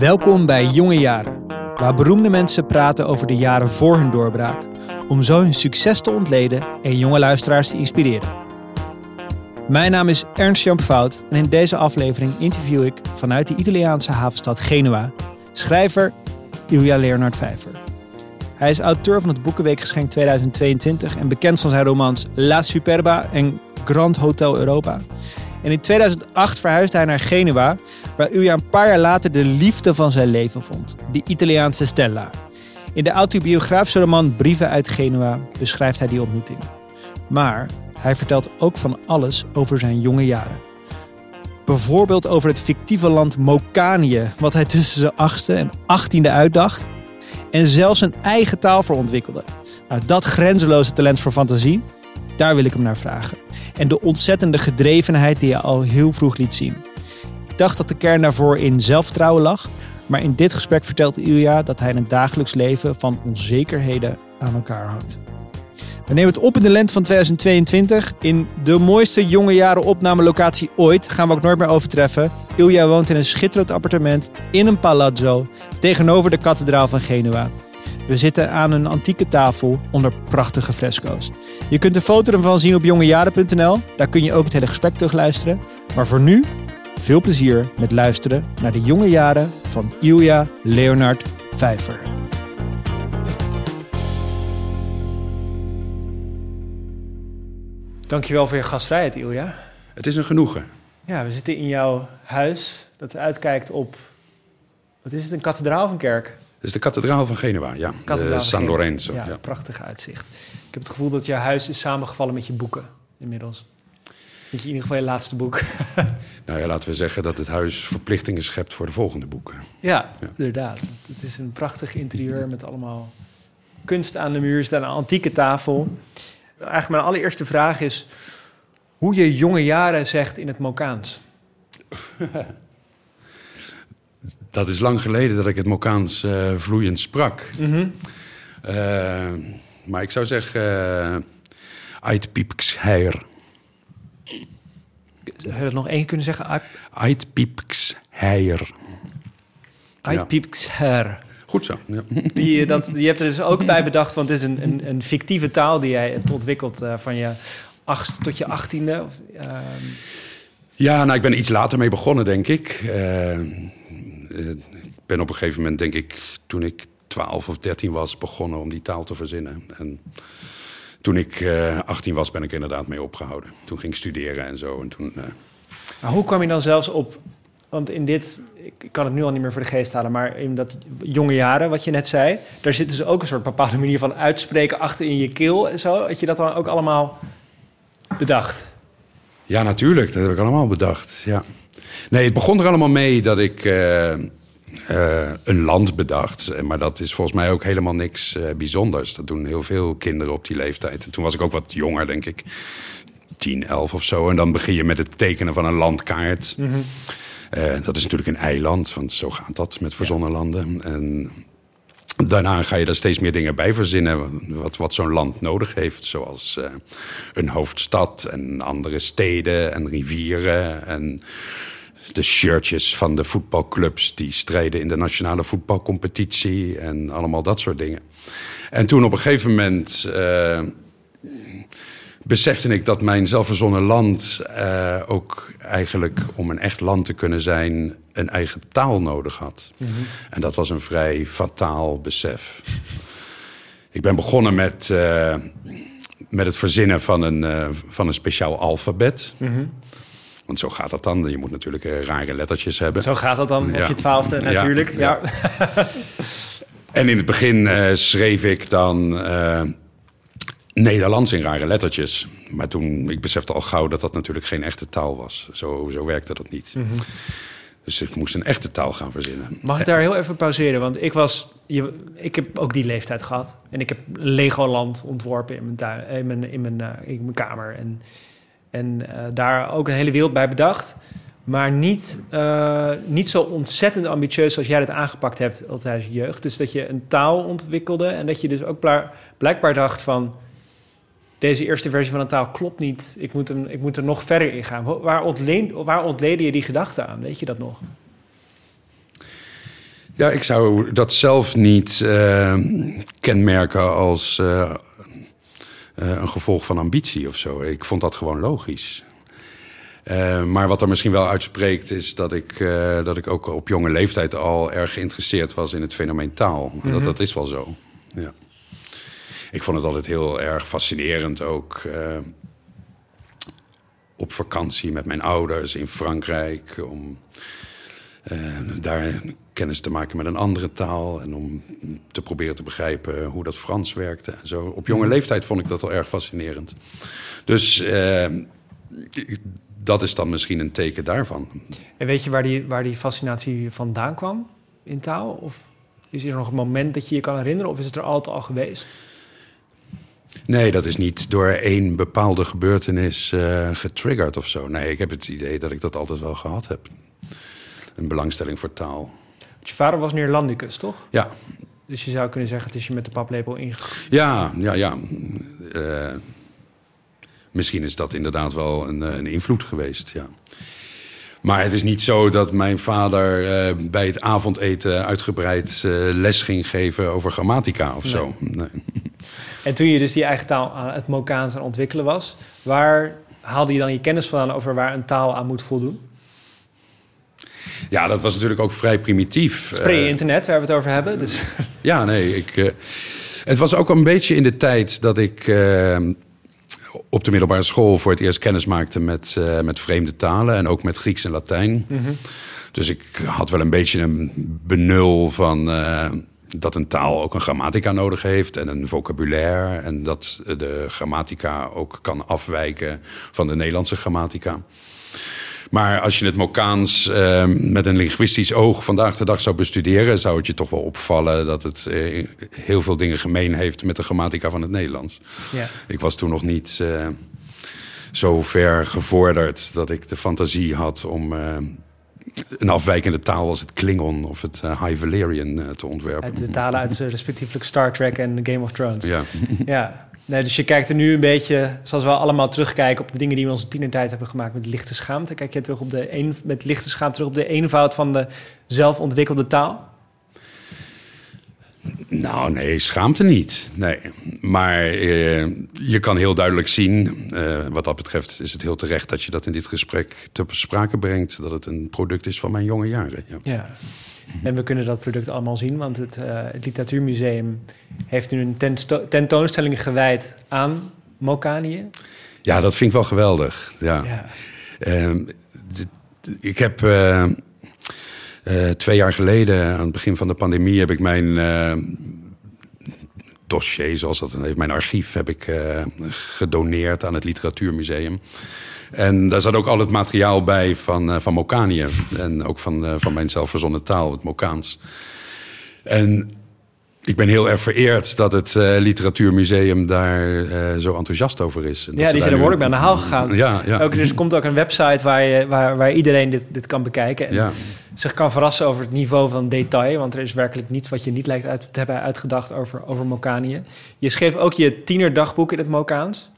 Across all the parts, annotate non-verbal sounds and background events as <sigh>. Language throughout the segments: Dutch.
Welkom bij Jonge Jaren, waar beroemde mensen praten over de jaren voor hun doorbraak, om zo hun succes te ontleden en jonge luisteraars te inspireren. Mijn naam is Ernst Jan Fout en in deze aflevering interview ik vanuit de Italiaanse havenstad Genua schrijver Ilja Leonard Vijver. Hij is auteur van het Boekenweekgeschenk 2022 en bekend van zijn romans La Superba en Grand Hotel Europa. En in 2008 verhuisde hij naar Genua, waar Ilja een paar jaar later de liefde van zijn leven vond, de Italiaanse Stella. In de autobiografische roman Brieven uit Genua beschrijft hij die ontmoeting. Maar hij vertelt ook van alles over zijn jonge jaren. Bijvoorbeeld over het fictieve land Mokanië, wat hij tussen zijn achtste en achttiende uitdacht. En zelfs een eigen taal voor ontwikkelde. Nou, dat grenzeloze talent voor fantasie, daar wil ik hem naar vragen. En de ontzettende gedrevenheid die hij al heel vroeg liet zien. Ik dacht dat de kern daarvoor in zelfvertrouwen lag. Maar in dit gesprek vertelt Ilja dat hij het dagelijks leven van onzekerheden aan elkaar hangt. We nemen het op in de lente van 2022. In de mooiste jonge jaren opnamelocatie ooit. Gaan we ook nooit meer overtreffen. Ilja woont in een schitterend appartement in een palazzo tegenover de kathedraal van Genua. We zitten aan een antieke tafel onder prachtige fresco's. Je kunt een foto ervan zien op jongejaren.nl. Daar kun je ook het hele gesprek terugluisteren. Maar voor nu, veel plezier met luisteren naar de jonge jaren van Ilja Leonard Vijver. Dankjewel voor je gastvrijheid, Ilja. Het is een genoegen. Ja, we zitten in jouw huis dat uitkijkt op... Wat is het, een kathedraal of een kerk? Is de kathedraal van Genua, ja. Kathedraal de San. Lorenzo. Ja, Ja, prachtig uitzicht. Ik heb het gevoel dat jouw huis is samengevallen met je boeken inmiddels. Met je in ieder geval je laatste boek. <laughs> Nou ja, laten we zeggen dat het huis verplichtingen schept voor de volgende boeken. ja, Ja. inderdaad. Het is een prachtig interieur met allemaal kunst aan de muur. Er staat een antieke tafel. Eigenlijk mijn allereerste vraag is... hoe je jonge jaren zegt in het Mokaans. <laughs> Dat is lang geleden dat ik het Mokaans eh, vloeiend sprak. Eh, maar ik zou zeggen... Uh, Ait piepksheir. Zou je dat nog één kunnen zeggen? Ait piepksheir. Goed zo. Ja. <laughs> Die, dat, die hebt er dus ook bij bedacht, want het is een, een, een fictieve taal die jij hebt ontwikkeld eh, van je achtste tot je achttiende. Ehm, Ja, nou, ik ben iets later mee begonnen, denk ik. Eh, eh, ik ben op een gegeven moment, denk ik, toen ik 12 of 13 was, begonnen om die taal te verzinnen. En toen ik eh 18 was, ben ik inderdaad mee opgehouden. Toen ging ik studeren en zo. En toen, eh, maar hoe kwam je dan zelfs op? Want in dit, ik kan het nu al niet meer voor de geest halen, maar in dat jonge jaren, wat je net zei, daar zit dus ook een soort bepaalde manier van uitspreken achter in je keel en zo. Had je dat dan ook allemaal bedacht? Ja, natuurlijk. Dat heb ik allemaal bedacht. Ja. Nee, het begon er allemaal mee dat ik eh, eh, een land bedacht. Eh, Maar dat is volgens mij ook helemaal niks bijzonders. Dat doen heel veel kinderen op die leeftijd. En toen was ik ook wat jonger, denk ik. 10, 11 of zo. En dan begin je met het tekenen van een landkaart. Eh, dat is natuurlijk een eiland, want zo gaat dat met verzonnen landen. En daarna ga je er steeds meer dingen bij verzinnen. Wat, wat zo'n land nodig heeft. Zoals een hoofdstad en andere steden en rivieren. En de shirtjes van de voetbalclubs die strijden in de nationale voetbalcompetitie. En allemaal dat soort dingen. En toen op een gegeven moment. eh, besefte ik dat mijn zelfverzonnen land eh, ook eigenlijk om een echt land te kunnen zijn een eigen taal nodig had. En dat was een vrij fataal besef. ik ben begonnen met, eh, met het verzinnen van een, van een speciaal alfabet. Want zo gaat dat dan. Je moet natuurlijk eh, rare lettertjes hebben. Zo gaat dat dan op je twaalfde natuurlijk. Ja. En in het begin eh, schreef ik dan eh, Nederlands in rare lettertjes. Maar toen, ik besefte al gauw dat dat natuurlijk geen echte taal was. Zo, zo werkte dat niet. Dus ik moest een echte taal gaan verzinnen. Mag ik daar heel even pauzeren? Want ik was, je, ik heb ook die leeftijd gehad. En ik heb Legoland ontworpen in mijn, tuin, in mijn, in mijn, in mijn kamer. En, en eh, daar ook een hele wereld bij bedacht. Maar niet, eh, niet zo ontzettend ambitieus als jij dat aangepakt hebt tijdens je jeugd. Dus dat je een taal ontwikkelde en dat je dus ook blijkbaar dacht van... deze eerste versie van een taal klopt niet. Ik moet, hem, ik moet er nog verder in gaan. Waar, waar ontleedde je die gedachte aan? Weet je dat nog? Ja, ik zou dat zelf niet uh, kenmerken als een gevolg van ambitie of zo. Ik vond dat gewoon logisch. maar wat er misschien wel uitspreekt is dat ik, dat ik ook op jonge leeftijd al erg geïnteresseerd was in het fenomeen taal. Mm -hmm. dat, dat is wel zo. Ja. Ik vond het altijd heel erg fascinerend ook op vakantie met mijn ouders in Frankrijk. Om daar kennis te maken met een andere taal. En om te proberen te begrijpen hoe dat Frans werkte. En zo. Op jonge leeftijd vond ik dat al erg fascinerend. Dus uh, dat is dan misschien een teken daarvan. En weet je waar die, waar die fascinatie vandaan kwam in taal? Of is er nog een moment dat je je kan herinneren? Of is het er altijd al geweest? Nee, dat is niet door één bepaalde gebeurtenis uh, getriggerd of zo. Nee, ik heb het idee dat ik dat altijd wel gehad heb. Een belangstelling voor taal. Je vader was Neerlandicus, toch? Ja. Dus je zou kunnen zeggen, het is je met de paplepel ingegaan. Ja, ja, ja. Uh, misschien is dat inderdaad wel een, een invloed geweest, ja. Maar het is niet zo dat mijn vader uh, bij het avondeten uitgebreid uh, les ging geven over grammatica of nee. zo. Nee. <laughs> En toen je dus die eigen taal aan het Mokaans aan ontwikkelen was, waar haalde je dan je kennis vandaan over waar een taal aan moet voldoen? Ja, dat was natuurlijk ook vrij primitief. Pre-internet, waar we het over hebben. Dus. <laughs> Ja, nee, ik, uh, het was ook een beetje in de tijd dat ik uh, op de middelbare school voor het eerst kennis maakte met, uh, met vreemde talen en ook met Grieks en Latijn. Mm -hmm. Dus ik had wel een beetje een benul van dat een taal ook een grammatica nodig heeft en een vocabulaire. En dat de grammatica ook kan afwijken van de Nederlandse grammatica. Maar als je het Mokaans uh, met een linguistisch oog vandaag de dag zou bestuderen, zou het je toch wel opvallen dat het uh, heel veel dingen gemeen heeft met de grammatica van het Nederlands. Ja. Ik was toen nog niet uh, zo ver gevorderd dat ik de fantasie had om een afwijkende taal als het Klingon of het uh, High Valerian uh, te ontwerpen. De talen uit uh, respectievelijk Star Trek en Game of Thrones. Ja. ja. Nee, dus je kijkt er nu een beetje, zoals we allemaal terugkijken op de dingen die we in onze tienertijd hebben gemaakt met lichte schaamte. Kijk je terug op de een, met lichte schaamte terug op de eenvoud van de zelfontwikkelde taal? Nou, nee, schaamte niet. Nee. Maar uh, je kan heel duidelijk zien, uh, wat dat betreft is het heel terecht dat je dat in dit gesprek te sprake brengt, dat het een product is van mijn jonge jaren. Ja. ja. En we kunnen dat product allemaal zien, want het, uh, het Literatuurmuseum heeft nu een tentoonstelling gewijd aan Mokanië. Ja, dat vind ik wel geweldig. Ja. ja. Ehm, ik heb uh, twee jaar geleden, aan het begin van de pandemie, heb ik mijn dossier, zoals dat dan heet, mijn archief, heb ik gedoneerd aan het Literatuurmuseum. En daar zat ook al het materiaal bij van, van Mokanië. En ook van, van mijn zelfverzonnen taal, het Mokaans. En ik ben heel erg vereerd dat het uh, Literatuurmuseum daar uh, zo enthousiast over is. En ja, die zijn er behoorlijk mee aan de haal gegaan. Ja, ja. Ook, dus er komt ook een website waar, je, waar, waar iedereen dit, dit kan bekijken. En ja. zich kan verrassen over het niveau van detail. Want er is werkelijk niets wat je niet lijkt uit te hebben uitgedacht over, over Mokanië. Je schreef ook je tienerdagboek in het Mokaans.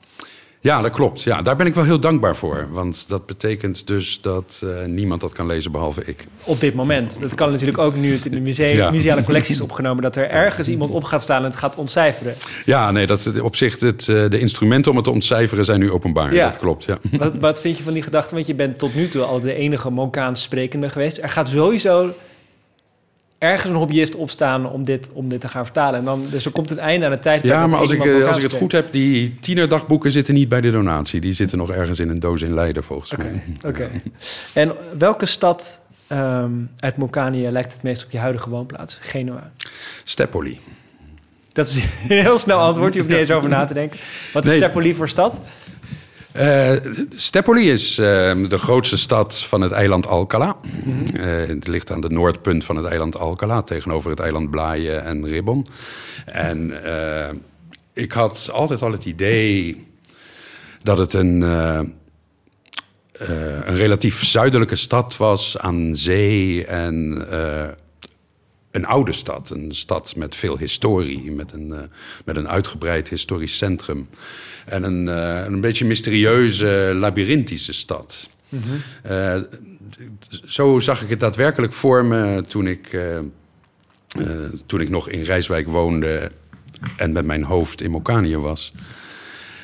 Ja, dat klopt. Ja, daar ben ik wel heel dankbaar voor. Want dat betekent dus dat uh, niemand dat kan lezen behalve ik. Op dit moment. Dat kan natuurlijk ook nu het in de museum, <laughs> ja. museale collecties opgenomen... dat er ergens iemand op gaat staan en het gaat ontcijferen. Ja, nee, dat, op zich het, uh, de instrumenten om het te ontcijferen zijn nu openbaar. Ja. Dat klopt, ja. Wat, wat vind je van die gedachte? Want je bent tot nu toe al de enige Mokaans sprekende geweest. Er gaat sowieso ergens een hobbyist opstaan om dit, om dit te gaan vertalen. En dan, dus er komt een einde aan de tijd. Ja, maar als ik, eh, als ik het goed heb, die tienerdagboeken zitten niet bij de donatie. Die zitten nog ergens in een doos in Leiden, volgens okay, mij. Oké. En welke stad um, uit Mokanië lijkt het meest op je huidige woonplaats? Genua. Stepoli. Dat is <laughs> een heel snel antwoord. Je hoeft niet eens over na te denken. Wat is nee. Stepoli voor stad? Uh, Stepoli is uh, de grootste stad van het eiland Alcala. -hmm. uh, het ligt aan de noordpunt van het eiland Alcala... tegenover het eiland Blaye en Ribbon. En ik had altijd al het idee dat het een, een relatief zuidelijke stad was... aan zee en een oude stad. Een stad met veel historie, met een, met een uitgebreid historisch centrum... En een, uh, een beetje mysterieuze, labyrinthische stad. Uh, zo zag ik het daadwerkelijk voor me toen ik eh, toen ik nog in Rijswijk woonde en met mijn hoofd in Mokanië was.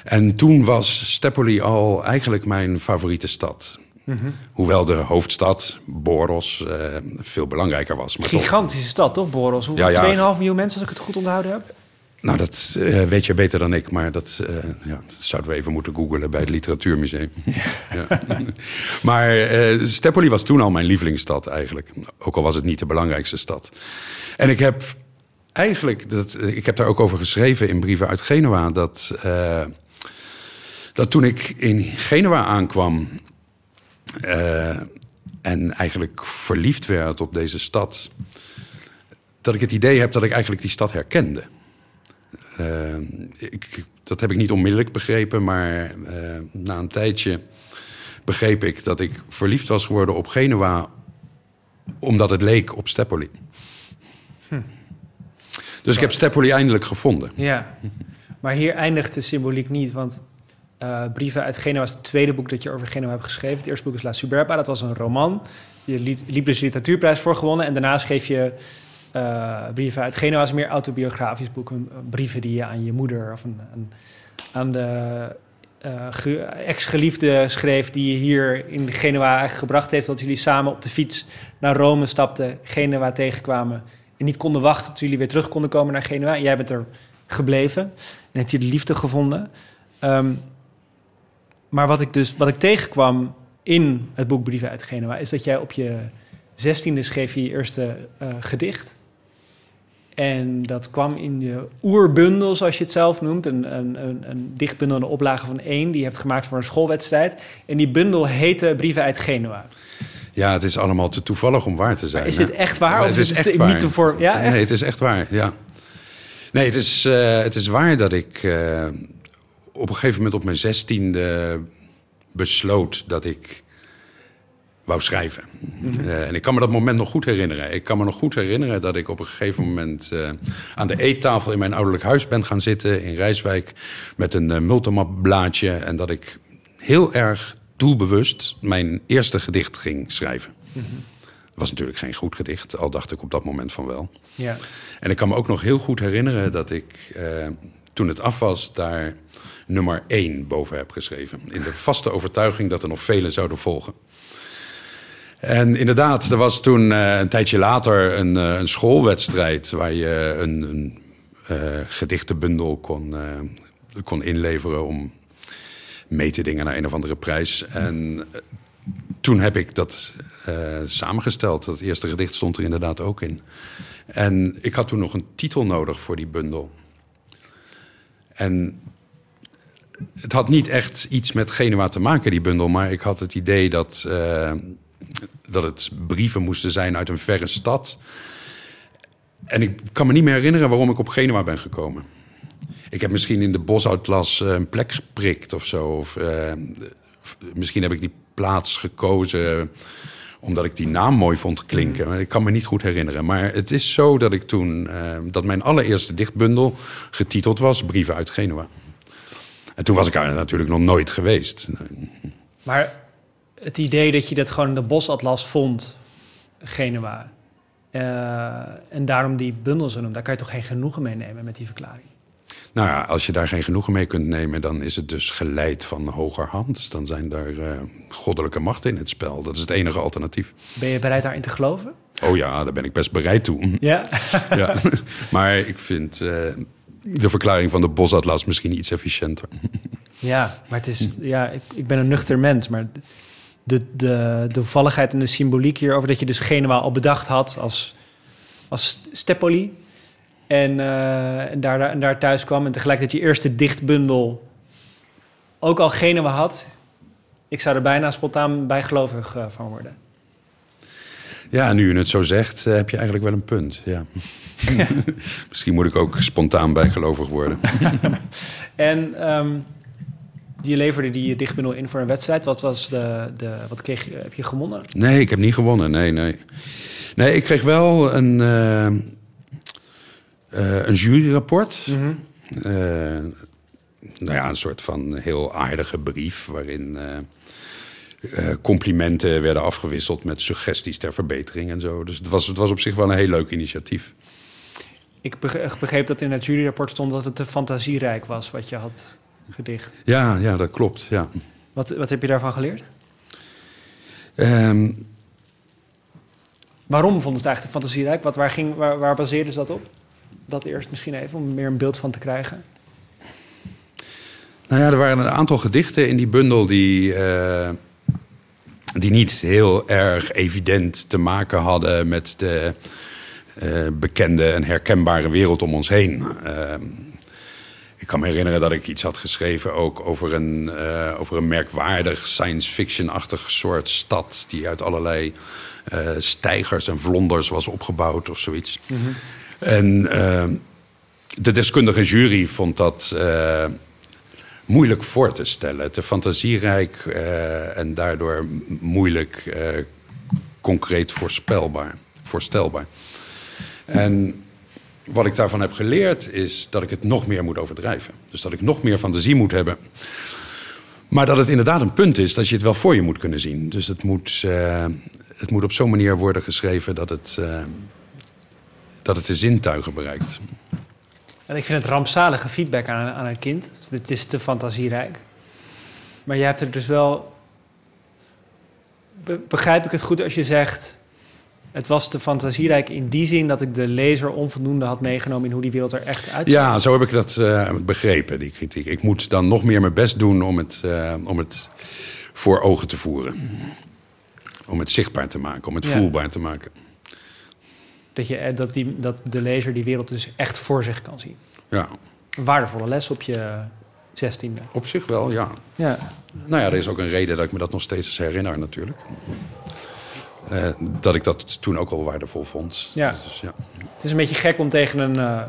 En toen was Stepoli al eigenlijk mijn favoriete stad. Hoewel de hoofdstad, Boros, eh, veel belangrijker was. Maar toch- Gigantische stad, toch, Boros? Hoe, Ja, ja. 2,5 miljoen mensen, als ik het goed onthouden heb. Nou, dat eh, weet je beter dan ik, maar dat, eh, ja, dat zouden we even moeten googlen bij het Literatuurmuseum. <laughs> Ja. maar Stepoli was toen al mijn lievelingsstad eigenlijk. Ook al was het niet de belangrijkste stad. En ik heb eigenlijk, dat, ik heb daar ook over geschreven in brieven uit Genua, dat, dat toen ik in Genua aankwam en eigenlijk verliefd werd op deze stad, dat ik het idee heb dat ik eigenlijk die stad herkende. Eh, ik, dat heb ik niet onmiddellijk begrepen, maar eh, na een tijdje begreep ik dat ik verliefd was geworden op Genua omdat het leek op Stepoli. Dus ik heb Stepoli eindelijk gevonden. Ja, maar hier eindigt de symboliek niet, want eh, Brieven uit Genua het tweede boek dat je over Genua hebt geschreven. Het eerste boek is La Superba, dat was een roman. Je liet, liep de literatuurprijs voor gewonnen en daarna schreef je eh, Brieven uit Genua, is meer autobiografisch boek. Een, een brieven die je aan je moeder of een, een- aan de eh, ge- ex-geliefde schreef die je hier in Genua gebracht heeft. Dat jullie samen op de fiets naar Rome stapten, Genua tegenkwamen en niet konden wachten tot jullie weer terug konden komen naar Genua. En jij bent er gebleven en hebt hier de liefde gevonden. Ehm, maar wat ik dus wat ik tegenkwam in het boek Brieven uit Genua is dat jij op je zestiende schreef je je eerste eh, gedicht. En dat kwam in je oerbundel, zoals je het zelf noemt. Een, een, een, een dichtbundel in de oplage van één. Die je hebt gemaakt voor een schoolwedstrijd. En die bundel heette Brieven uit Genua. Ja, het is allemaal te toevallig om waar te zijn. is dit echt waar? Maar Of het is is het echt niet waar. te voor- Ja, echt? Nee, het is echt waar, ja. Nee, het is, eh, het is waar dat ik eh, op een gegeven moment op mijn zestiende besloot dat ik wou schrijven. Mhm. Eh, en ik kan me dat moment nog goed herinneren. Ik kan me nog goed herinneren dat ik op een gegeven moment eh, aan de eettafel in mijn ouderlijk huis ben gaan zitten in Rijswijk met een uh, multimap blaadje en dat ik heel erg doelbewust mijn eerste gedicht ging schrijven. Het was natuurlijk geen goed gedicht, al dacht ik op dat moment van wel. Ja. En ik kan me ook nog heel goed herinneren dat ik eh, toen het af was daar nummer 1 boven heb geschreven. In de vaste overtuiging dat er nog vele zouden volgen. En inderdaad, er was toen eh, een tijdje later een, eh, een schoolwedstrijd waar je een, een eh, gedichtenbundel kon, kon inleveren om mee te dingen naar een of andere prijs. En toen heb ik dat samengesteld. Dat eerste gedicht stond er inderdaad ook in. En ik had toen nog een titel nodig voor die bundel. En het had niet echt iets met Genua te maken, die bundel. Maar ik had het idee dat, eh, dat het brieven moesten zijn uit een verre stad. En ik kan me niet meer herinneren waarom ik op Genua ben gekomen. Ik heb misschien in de bosuitlas eh, een plek geprikt of zo. Of, eh, misschien heb ik die plaats gekozen omdat ik die naam mooi vond klinken. Ik kan me niet goed herinneren. Maar het is zo dat ik toen... dat mijn allereerste dichtbundel getiteld was... Brieven uit Genua. En toen was ik daar natuurlijk nog nooit geweest. Maar het idee dat je dat gewoon in de bosatlas vond, Genua... eh, en daarom die bundel zo noemt, daar kan je toch geen genoegen mee nemen met die verklaring? Nou ja, als je daar geen genoegen mee kunt nemen... dan is het dus geleid van hogerhand. Dan zijn daar eh, goddelijke machten in het spel. Dat is het enige alternatief. Ben je bereid daarin te geloven? Oh ja, daar ben ik best bereid toe. Ja. ja. <laughs> Maar ik vind eh, de verklaring van de bosatlas misschien iets efficiënter. <laughs> Ja, maar het is, ja, ik, ik ben een nuchter mens, maar de, de, de toevalligheid en de symboliek hierover dat je dus Genua al bedacht had als, als Stepoli en, eh, en, daar, en daar thuis kwam en tegelijk dat je eerste dichtbundel ook al Genua had. Ik zou er bijna spontaan bijgelovig uh, van worden. Ja, nu je het zo zegt, uh, heb je eigenlijk wel een punt. Ja. <laughs> Misschien moet ik ook spontaan bijgelovig worden. <laughs> en um, je leverde die dichtbundel in voor een wedstrijd. Wat was de, de wat kreeg je, heb je gewonnen? Nee, ik heb niet gewonnen. Nee, nee. Nee, ik kreeg wel een, uh, uh, een juryrapport. Mm -hmm. uh, nou ja, een soort van heel aardige brief waarin eh, complimenten werden afgewisseld met suggesties ter verbetering en zo. Dus het was, het was op zich wel een heel leuk initiatief. Ik begreep dat in het juryrapport stond dat het te fantasierijk was wat je had gedicht. Ja, ja dat klopt. Ja. Wat, wat heb je daarvan geleerd? Ehm, Waarom vonden ze het eigenlijk te fantasierijk? Wat, waar, ging, waar, waar baseerden ze dat op? Dat eerst misschien even, om meer een beeld van te krijgen. Nou ja, er waren een aantal gedichten in die bundel die, uh, die niet heel erg evident te maken hadden met de uh, bekende en herkenbare wereld om ons heen. Uh, ik kan me herinneren dat ik iets had geschreven ook over een, over een merkwaardig science fiction-achtig soort stad die uit allerlei stijgers en vlonders was opgebouwd of zoiets. Mm -hmm. En de deskundige jury vond dat moeilijk voor te stellen. Te fantasierijk uh, en daardoor moeilijk uh, concreet voorspelbaar, voorstelbaar. En wat ik daarvan heb geleerd is dat ik het nog meer moet overdrijven. Dus dat ik nog meer fantasie moet hebben. Maar dat het inderdaad een punt is dat je het wel voor je moet kunnen zien. Dus het moet, uh, het moet op zo'n manier worden geschreven dat het, dat het de zintuigen bereikt. En ik vind het rampzalige feedback aan, aan een kind. Dus het is te fantasierijk. Maar je hebt er dus wel. begrijp ik het goed als je zegt. Het was te fantasierijk in die zin dat ik de lezer onvoldoende had meegenomen in hoe die wereld er echt uitziet. Ja, zo heb ik dat uh, begrepen, die kritiek. Ik moet dan nog meer mijn best doen om het, uh, om het voor ogen te voeren. Om het zichtbaar te maken, om het ja. voelbaar te maken. Dat, je, dat, die, dat de lezer die wereld dus echt voor zich kan zien. Ja. Een waardevolle les op je zestiende. Op zich wel, ja. ja. Nou ja, er is ook een reden dat ik me dat nog steeds herinner natuurlijk. Uh, dat ik dat toen ook al waardevol vond. Ja. Dus, ja. Het is een beetje gek om tegen een, uh,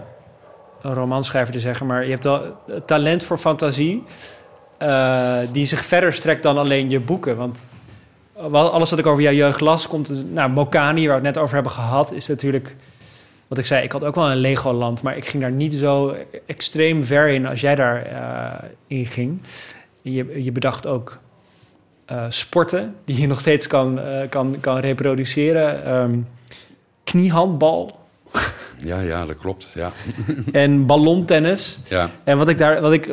een romanschrijver te zeggen... maar je hebt wel talent voor fantasie... Uh, die zich verder strekt dan alleen je boeken. Want alles wat ik over jouw jeugd las, komt... Nou, Mokani, waar we het net over hebben gehad, is natuurlijk... Wat ik zei, ik had ook wel een Legoland, maar ik ging daar niet zo extreem ver in als jij daar uh, in ging. Je, je bedacht ook uh, sporten, die je nog steeds kan, uh, kan, kan reproduceren. Um, kniehandbal. Ja, ja, dat klopt. Ja. <laughs> en ballontennis. Ja. En wat ik daar, wat ik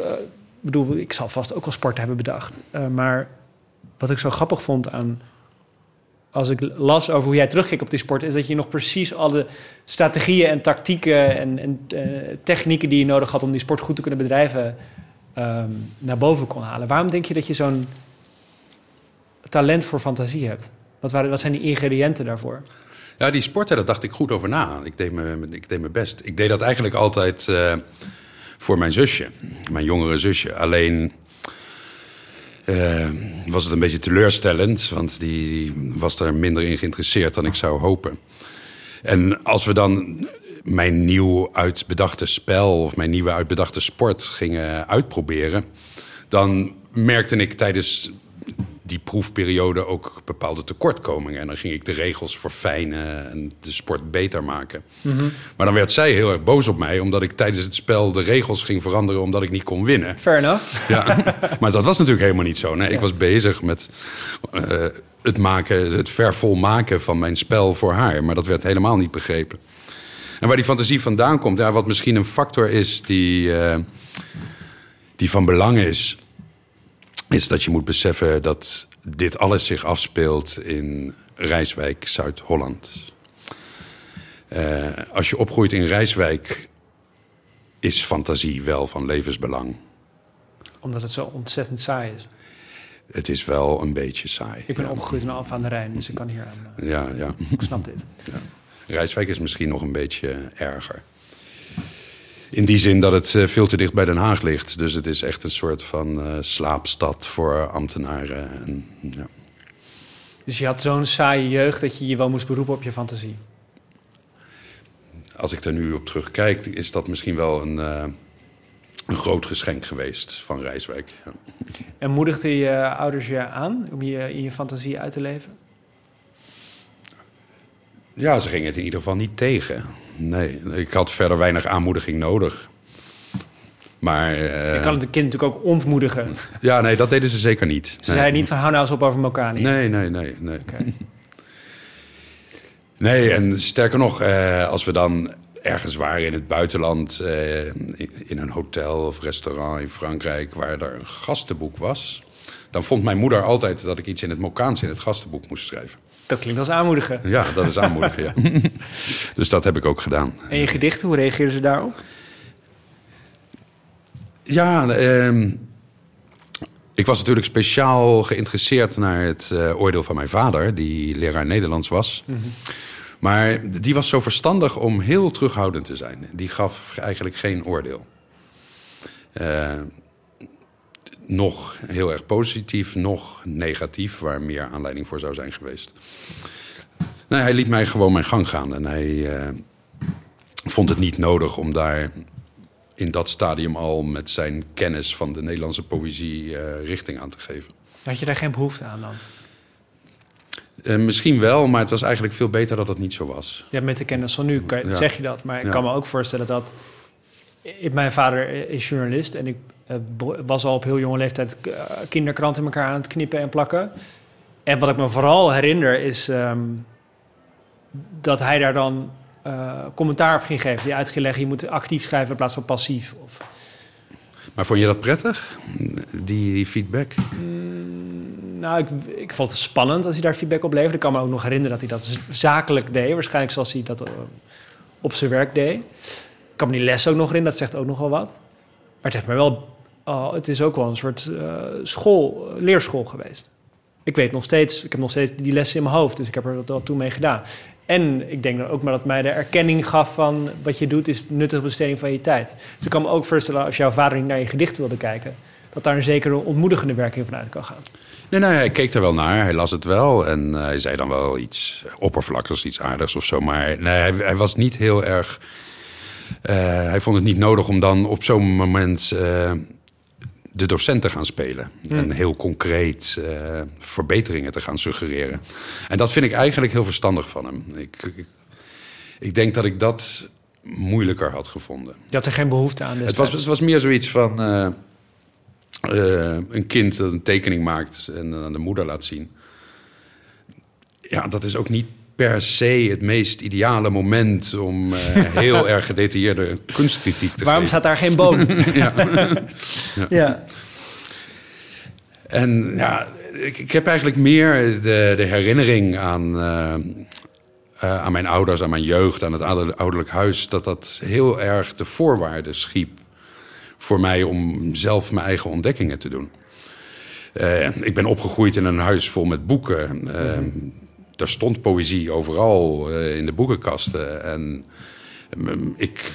bedoel, ik zal vast ook wel sport hebben bedacht. maar wat ik zo grappig vond aan. Als ik las over hoe jij terugkijkt op die sport, is dat je nog precies alle strategieën en tactieken en, en uh, technieken die je nodig had om die sport goed te kunnen bedrijven, um, naar boven kon halen. Waarom denk je dat je zo'n talent voor fantasie hebt? Wat, waren, wat zijn die ingrediënten daarvoor? Ja, die sporten, daar dacht ik goed over na. Ik deed, me, ik deed mijn best. Ik deed dat eigenlijk altijd uh, voor mijn zusje, mijn jongere zusje. Alleen uh, was het een beetje teleurstellend, want die, die was daar minder in geïnteresseerd dan ik zou hopen. En als we dan mijn nieuw uitbedachte spel of mijn nieuwe uitbedachte sport gingen uitproberen, dan merkte ik tijdens die proefperiode ook bepaalde tekortkomingen. En dan ging ik de regels verfijnen en de sport beter maken. Mm -hmm. Maar dan werd zij heel erg boos op mij, omdat ik tijdens het spel de regels ging veranderen omdat ik niet kon winnen. Fair enough. Ja, <laughs> maar dat was natuurlijk helemaal niet zo. Nee, ja. ik was bezig met uh, het maken, het vervolmaken van mijn spel voor haar. Maar dat werd helemaal niet begrepen. En waar die fantasie vandaan komt, ja, wat misschien een factor is die, uh, die van belang is is dat je moet beseffen dat dit alles zich afspeelt in Rijswijk, Zuid-Holland. Uh, als je opgroeit in Rijswijk, is fantasie wel van levensbelang. Omdat het zo ontzettend saai is. Het is wel een beetje saai. Ik ben ja. opgegroeid in Alphen aan de Rijn, dus ik kan hier aan. Uh, ja, ja. Ik snap dit. Ja. Rijswijk is misschien nog een beetje erger. In die zin dat het uh, veel te dicht bij Den Haag ligt. Dus het is echt een soort van uh, slaapstad voor ambtenaren. En, ja. Dus je had zo'n saaie jeugd dat je je wel moest beroepen op je fantasie? Als ik er nu op terugkijk, is dat misschien wel een, uh, een groot geschenk geweest van Rijswijk. Ja. En moedigde je ouders je aan om je in je fantasie uit te leven? Ja, ze gingen het in ieder geval niet tegen. Nee, ik had verder weinig aanmoediging nodig. Maar, Je eh, kan het een kind natuurlijk ook ontmoedigen. ja, nee, dat deden ze zeker niet. Ze Nee. zeiden niet van hou nou eens op over Mokani. Nee, nee, nee, nee. Nee, en sterker nog, eh, als we dan ergens waren in het buitenland, eh, in een hotel of restaurant in Frankrijk, waar er een gastenboek was, dan vond mijn moeder altijd dat ik iets in het Mokaans in het gastenboek moest schrijven. Dat klinkt als aanmoedigen. Ja, dat is aanmoedigen, ja. <laughs> Dus dat heb ik ook gedaan. En je gedichten, hoe reageerden ze daarop? Ja, ehm, ik was natuurlijk speciaal geïnteresseerd naar het eh, oordeel van mijn vader, die leraar Nederlands was. Maar die was zo verstandig om heel terughoudend te zijn. Die gaf eigenlijk geen oordeel. Eh, nog heel erg positief, nog negatief, waar meer aanleiding voor zou zijn geweest. Nee, hij liet mij gewoon mijn gang gaan en hij eh, vond het niet nodig om daar in dat stadium al met zijn kennis van de Nederlandse poëzie eh, richting aan te geven. Had je daar geen behoefte aan dan? Eh, misschien wel, maar het was eigenlijk veel beter dat het niet zo was. Ja, met de kennis van nu kan je- Ja. zeg je dat. Maar ik Ja. kan me ook voorstellen dat... Ik- Mijn vader is journalist en ik was al op heel jonge leeftijd eh, kinderkranten in elkaar aan het knippen en plakken. En wat ik me vooral herinner is ehm, dat hij daar dan eh, commentaar op ging geven. Die uit ging leggen, je moet actief schrijven in plaats van passief. Of, Maar vond je dat prettig, die, die feedback? nou, ik, ik vond het spannend als hij daar feedback op leverde. Ik kan me ook nog herinneren dat hij dat zakelijk deed. Waarschijnlijk zoals hij dat eh, op zijn werk deed. Ik kan me die les ook nog herinneren, dat zegt ook nog wel wat. Maar het heeft me wel... oh, het is ook wel een soort eh, school, leerschool geweest. Ik weet nog steeds, ik heb nog steeds die lessen in mijn hoofd. Dus ik heb er wat, wat toen mee gedaan. En ik denk dan ook maar dat mij de erkenning gaf van... wat je doet is nuttige besteding van je tijd. Dus ik kan me ook voorstellen als jouw vader niet naar je gedicht wilde kijken... dat daar een zekere ontmoedigende werking vanuit kan gaan. Nee, nee, hij keek er wel naar, hij las het wel en eh, hij zei dan wel iets oppervlakkigs, iets aardigs of zo. Maar nee, hij, hij was niet heel erg. eh, hij vond het niet nodig om dan op zo'n moment de docent te gaan spelen. En heel concreet eh, verbeteringen te gaan suggereren. En dat vind ik eigenlijk heel verstandig van hem. Ik, ik, ik denk dat ik dat moeilijker had gevonden. Je had er geen behoefte aan. Het was, het was meer zoiets van eh, eh, een kind dat een tekening maakt en aan de moeder laat zien. Ja, dat is ook niet per se het meest ideale moment om eh, <laughs> heel erg gedetailleerde kunstkritiek te Waarom geven. staat daar geen boom? <laughs> <laughs> Ja. ja. En ja, ik, ik heb eigenlijk meer de, de herinnering aan, eh, eh, aan mijn ouders, aan mijn jeugd, aan het ouder- ouderlijk huis, dat dat heel erg de voorwaarden schiep voor mij om zelf mijn eigen ontdekkingen te doen. Ik ben opgegroeid in een huis vol met boeken. Eh, Er stond poëzie overal eh, in de boekenkasten. En mm, ik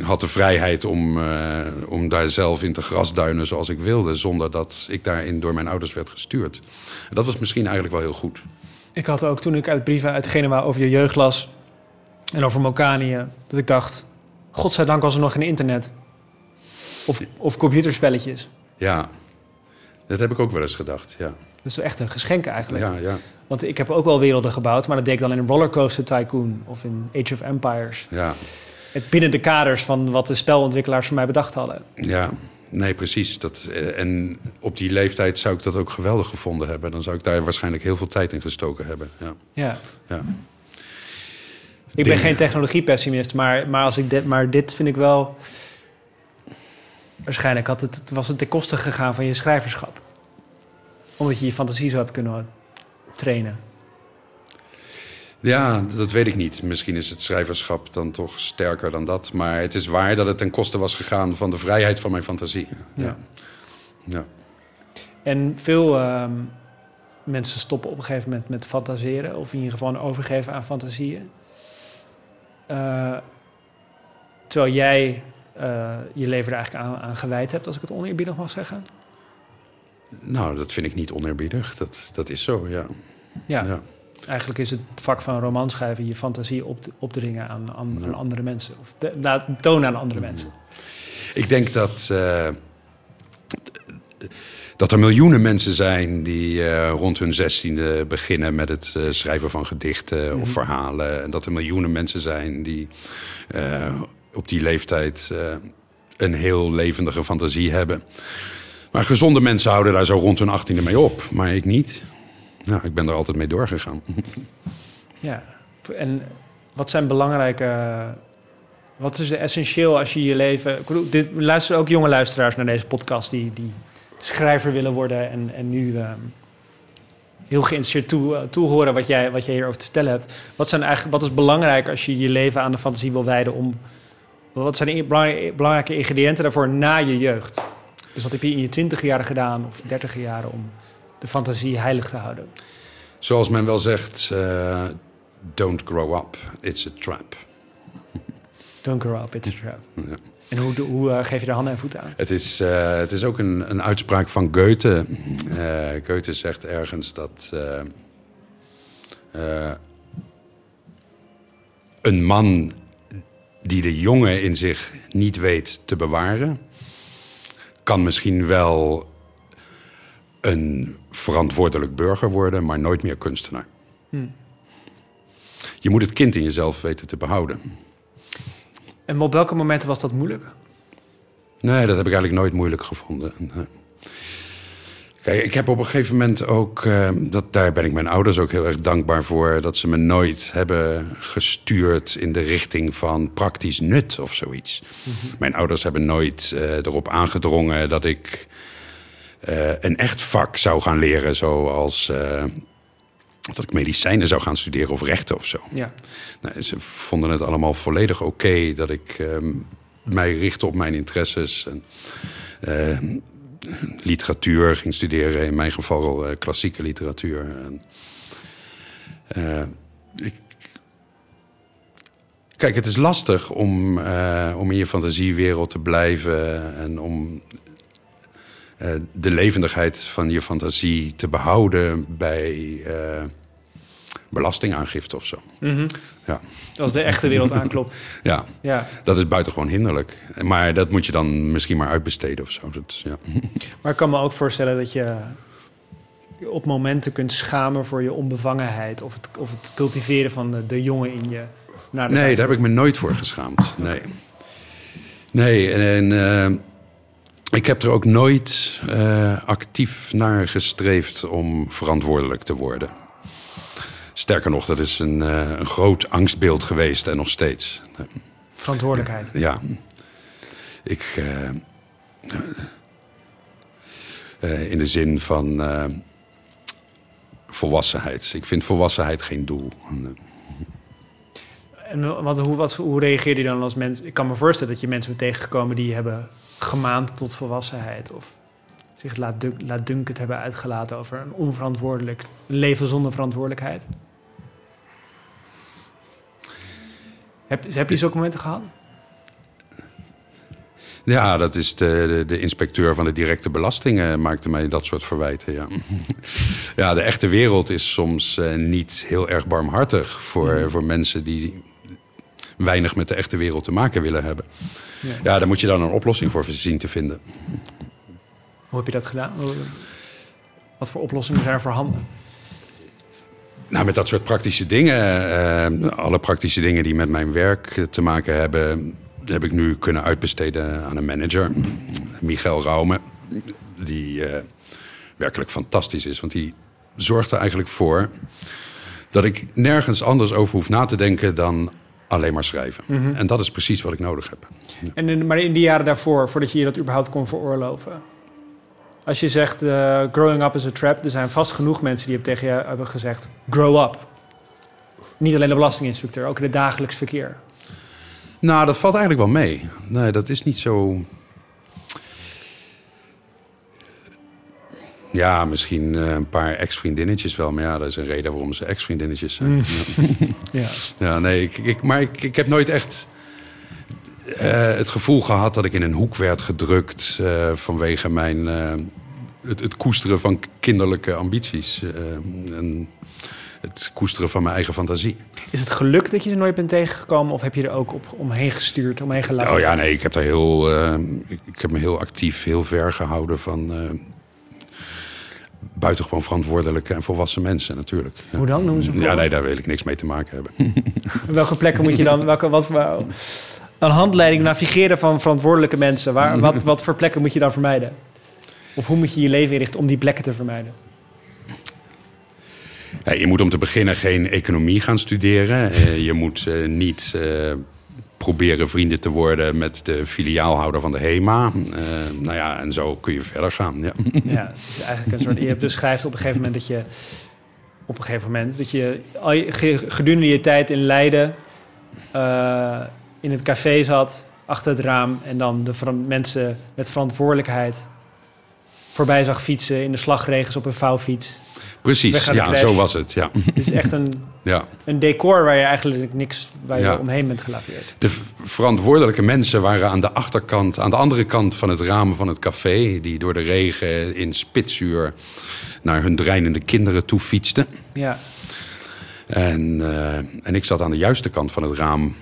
had de vrijheid om, eh, om daar zelf in te grasduinen zoals ik wilde, zonder dat ik daarin door mijn ouders werd gestuurd. Dat was misschien eigenlijk wel heel goed. Ik had ook toen ik uit brieven uit Genua over je jeugd las... en over Mokanië, dat ik dacht... Godzijdank was er nog geen internet. Of, of computerspelletjes. Ja, dat heb ik ook wel eens gedacht. Ja, is wel echt een geschenk eigenlijk. ja, ja. Want ik heb ook wel werelden gebouwd... maar dat deed ik dan in Rollercoaster Tycoon of in Age of Empires. ja. Het binnen de kaders van wat de spelontwikkelaars voor mij bedacht hadden. Ja, nee, precies. Dat, eh, en op die leeftijd zou ik dat ook geweldig gevonden hebben. Dan zou ik daar waarschijnlijk heel veel tijd in gestoken hebben. Ja, Ja. ja. Ik ben geen technologiepessimist, maar, maar, als ik dit, maar dit vind ik wel... Waarschijnlijk had het, was het ten koste gegaan van je schrijverschap. Omdat je je fantasie zo hebt kunnen trainen. ja, dat weet ik niet. Misschien is het schrijverschap dan toch sterker dan dat. Maar het is waar dat het ten koste was gegaan van de vrijheid van mijn fantasie. Ja. Ja. ja. En veel ehm, mensen stoppen op een gegeven moment met fantaseren... of in ieder geval een overgeven aan fantasieën. Eh, terwijl jij eh, je leven er eigenlijk aan, aan gewijd hebt... als ik het oneerbiedig mag zeggen. Nou, dat vind ik niet oneerbiedig. Dat, dat is zo, ja. Ja, ja. eigenlijk is het vak van romanschrijven... je fantasie op, opdringen aan, aan, aan andere mensen. Of de, laten tonen aan andere mensen. Ik denk dat, eh, dat er miljoenen mensen zijn die eh, rond hun zestiende beginnen met het eh, schrijven van gedichten of verhalen. En dat er miljoenen mensen zijn die op die leeftijd een heel levendige fantasie hebben. Maar gezonde mensen houden daar zo rond hun achttiende mee op. Maar ik niet. Nou, ik ben er altijd mee doorgegaan. <laughs> Ja, en wat zijn belangrijke... Wat is essentieel als je je leven... Dit, luisteren ook jonge luisteraars naar deze podcast... die, die schrijver willen worden en, en nu... ehm, heel geïnteresseerd toe, toehoren wat jij, wat jij hierover te vertellen hebt. Wat, zijn eigenlijk, wat is belangrijk als je je leven aan de fantasie wil wijden om... Wat zijn de belangrijke ingrediënten daarvoor na je jeugd? Dus wat heb je in je twintig jaren gedaan of dertig jaren om de fantasie heilig te houden? Zoals men wel zegt, eh, don't grow up, it's a trap. Don't grow up, it's a trap. <laughs> Ja. En hoe, hoe eh, geef je er handen en voeten aan? Het is, eh, het is ook een, een uitspraak van Goethe. Goethe zegt ergens dat een man die de jongen in zich niet weet te bewaren, kan misschien wel een verantwoordelijk burger worden, maar nooit meer kunstenaar. Hmm. Je moet het kind in jezelf weten te behouden. En op welke momenten was dat moeilijk? Nee, dat heb ik eigenlijk nooit moeilijk gevonden. Kijk, ik heb op een gegeven moment ook, eh, dat, daar ben ik mijn ouders ook heel erg dankbaar voor, dat ze me nooit hebben gestuurd in de richting van praktisch nut of zoiets. Mijn ouders hebben nooit eh, erop aangedrongen dat ik eh, een echt vak zou gaan leren, zoals dat ik medicijnen zou gaan studeren of rechten of zo. Ja. Nee, ze vonden het allemaal volledig oké dat ik ehm, mij richtte op mijn interesses. En, literatuur ging studeren, in mijn geval eh, klassieke literatuur. En, eh, ik, kijk, het is lastig om, eh, om in je fantasiewereld te blijven en om de levendigheid van je fantasie te behouden bij belastingaangifte of zo. Mhm. Ja. Als de echte wereld aanklopt. <laughs> Ja, Ja. dat is buitengewoon hinderlijk. Maar dat moet je dan misschien maar uitbesteden of zo. Dat, ja. <laughs> Maar ik kan me ook voorstellen dat je op momenten kunt schamen voor je onbevangenheid. Of het, of het cultiveren van de, de jongen in je. Naar de Nee, buiten. daar heb ik me nooit voor geschaamd. Nee. Nee, en, en, eh, ik heb er ook nooit eh, actief naar gestreefd om verantwoordelijk te worden. Sterker nog, dat is een, eh, een groot angstbeeld geweest en nog steeds. Verantwoordelijkheid. Ja. Ik. eh, eh, in de zin van. volwassenheid. Ik vind volwassenheid geen doel. En, wat, hoe, wat, hoe reageer je dan als mens? Ik kan me voorstellen dat je mensen bent tegengekomen die hebben gemaand tot volwassenheid. Of zich laat, laat dunkend hebben uitgelaten over een onverantwoordelijk leven zonder verantwoordelijkheid. Heb, heb je zulke momenten gehad? Ja, dat is de, de, de inspecteur van de directe belastingen maakte mij dat soort verwijten. Ja, <laughs> ja de echte wereld is soms eh, niet heel erg barmhartig voor, voor mensen die weinig met de echte wereld te maken willen hebben. Ja. Ja, daar moet je dan een oplossing voor zien te vinden. Hoe heb je dat gedaan? Wat voor oplossingen zijn er voorhanden? Nou, met dat soort praktische dingen, eh, alle praktische dingen die met mijn werk te maken hebben, heb ik nu kunnen uitbesteden aan een manager, Michael Raume, die eh, werkelijk fantastisch is. Want die zorgt er eigenlijk voor dat ik nergens anders over hoef na te denken dan alleen maar schrijven. En dat is precies wat ik nodig heb. En in, maar in die jaren daarvoor, voordat je je dat überhaupt kon veroorloven. Als je zegt, eh, growing up is a trap, er zijn vast genoeg mensen die tegen je hebben gezegd, grow up. Niet alleen de belastinginspecteur, ook in het dagelijks verkeer. Nou, dat valt eigenlijk wel mee. Nee, dat is niet zo. Ja, misschien eh, een paar ex-vriendinnetjes wel. Maar ja, dat is een reden waarom ze ex-vriendinnetjes zijn. Ja. <laughs> Ja. Ja, nee, ik, ik, maar ik, ik heb nooit echt het gevoel gehad dat ik in een hoek werd gedrukt eh, vanwege mijn, eh, het, het koesteren van kinderlijke ambities. eh, en het koesteren van mijn eigen fantasie. Is het gelukt dat je ze nooit bent tegengekomen of heb je er ook op omheen gestuurd, omheen gelaten? Oh ja, nee, ik heb daar heel, eh, ik, ik heb me heel actief, heel ver gehouden van eh, buitengewoon verantwoordelijke en volwassen mensen natuurlijk. Hoe dan? Noemen ze Ja, nee, daar wil ik niks mee te maken hebben. <laughs> Welke plekken moet je dan, welke, wat, een handleiding navigeren van verantwoordelijke mensen. Waar, <laughs> wat, wat voor plekken moet je dan vermijden? Of hoe moet je je leven inrichten om die plekken te vermijden? Ja, je moet om te beginnen geen economie gaan studeren. Uh, je moet uh, niet uh, proberen vrienden te worden met de filiaalhouder van de HEMA. nou ja, en zo kun je verder gaan. Ja, <laughs> ja dus eigenlijk een soort. Je beschrijft op een gegeven moment dat je. Op een gegeven moment dat je gedurende je tijd in Leiden in het café zat, achter het raam, en dan de mensen met verantwoordelijkheid voorbij zag fietsen in de slagregens op een vouwfiets. Precies, ja, zo was het. Ja. Het is echt een, <laughs> ja. een decor waar je eigenlijk niks waar je omheen bent gelaveerd. De verantwoordelijke mensen waren aan de achterkant, aan de andere kant van het raam van het café, die door de regen in spitsuur naar hun dreinende kinderen toe fietsten. Ja. En, uh, en ik zat aan de juiste kant van het raam,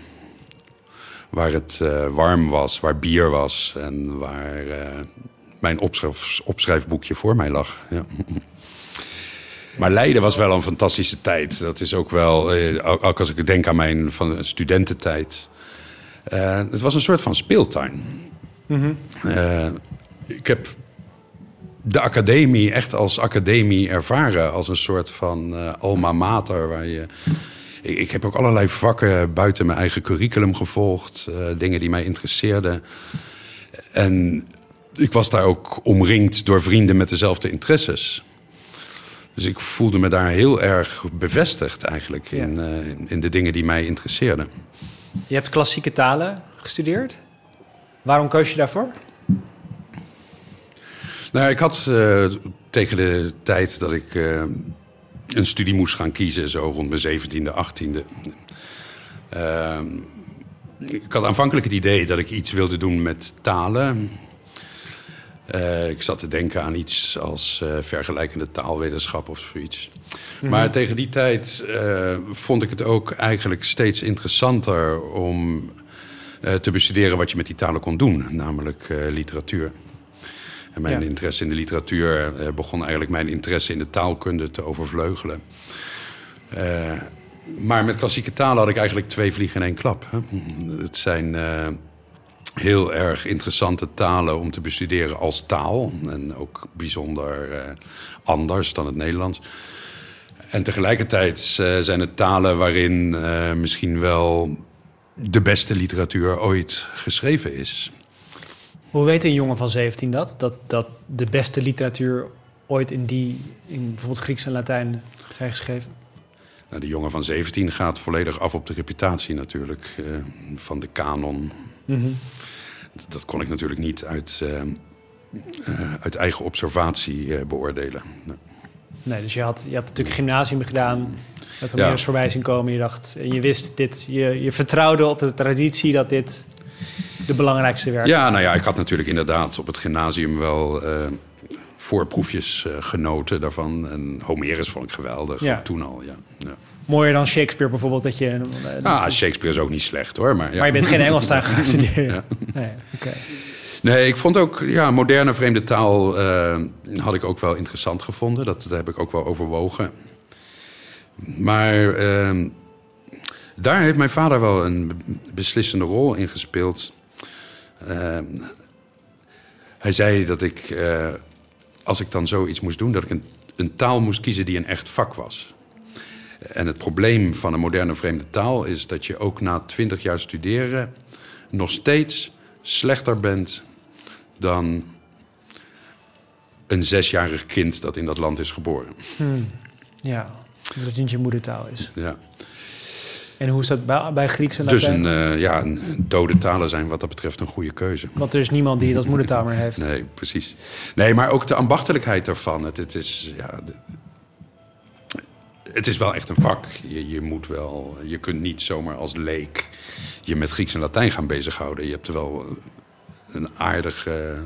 waar het uh, warm was, waar bier was en waar uh, mijn opschrijf, opschrijfboekje voor mij lag. Ja. <laughs> Maar Leiden was wel een fantastische tijd. Dat is ook wel, eh, ook als ik denk aan mijn van studententijd. Het was een soort van speeltuin. Mm -hmm. uh, ik heb de academie echt als academie ervaren. Als een soort van alma mater. Waar je, ik, ik, heb ook allerlei vakken buiten mijn eigen curriculum gevolgd. dingen die mij interesseerden. En ik was daar ook omringd door vrienden met dezelfde interesses. Dus ik voelde me daar heel erg bevestigd eigenlijk in, uh, in de dingen die mij interesseerden. Je hebt klassieke talen gestudeerd. Waarom koos je daarvoor? Nou, ik had uh, tegen de tijd dat ik uh, een studie moest gaan kiezen, zo rond mijn 17e, 18e. ik had aanvankelijk het idee dat ik iets wilde doen met talen. Uh, ik zat te denken aan iets als uh, vergelijkende taalwetenschap of zoiets. Mm Maar tegen die tijd uh, vond ik het ook eigenlijk steeds interessanter om te bestuderen wat je met die talen kon doen, namelijk literatuur. En mijn ja. interesse in de literatuur begon eigenlijk mijn interesse in de taalkunde te overvleugelen. maar met klassieke talen had ik eigenlijk twee vliegen in één klap. Hè. Het zijn heel erg interessante talen om te bestuderen als taal. En ook bijzonder uh, anders dan het Nederlands. En tegelijkertijd zijn het talen waarin misschien wel de beste literatuur ooit geschreven is. Hoe weet een jongen van 17 dat? Dat, dat de beste literatuur ooit in die, in bijvoorbeeld Grieks en Latijn zijn geschreven? Nou, de jongen van 17 gaat volledig af op de reputatie natuurlijk van de kanon. Mm -hmm. Dat kon ik natuurlijk niet uit, uh, uh, uit eigen observatie beoordelen. Nee. nee. dus je had, je had natuurlijk gymnasium gedaan, dat er ja. meer voorbij zien komen. Je dacht, en je wist dit, je, je vertrouwde op de traditie dat dit de belangrijkste werk Ja, nou ja, ik had natuurlijk inderdaad op het gymnasium wel voorproefjes genoten daarvan. En Homerus vond ik geweldig, ja. toen al, ja. ja mooier dan Shakespeare bijvoorbeeld. Dat je, uh, ah, Shakespeare is ook niet slecht hoor. Maar, ja. maar je bent geen Engels daar <laughs> gaan studeren. Nee, okay. nee, ik vond ook ja, moderne vreemde taal uh, had ik ook wel interessant gevonden. Dat, dat heb ik ook wel overwogen. Maar uh, daar heeft mijn vader wel een beslissende rol in gespeeld. Ehm, hij zei dat ik, eh, als ik dan zoiets moest doen, dat ik een, een taal moest kiezen die een echt vak was. En het probleem van een moderne vreemde taal is dat je ook na twintig jaar studeren nog steeds slechter bent dan een zesjarig kind dat in dat land is geboren. Hmm. Ja, dat het niet je moedertaal is. Ja. En hoe is dat bij, bij Grieks en Latijn? Dus een, uh, ja, een dode talen zijn wat dat betreft een goede keuze. Want er is niemand die het als moedertaal meer heeft. Nee, precies. Nee, maar ook de ambachtelijkheid daarvan. Het, het is, ja, het is wel echt een vak. Je, je, moet wel, je kunt niet zomaar als leek je met Grieks en Latijn gaan bezighouden. Je hebt er wel een aardige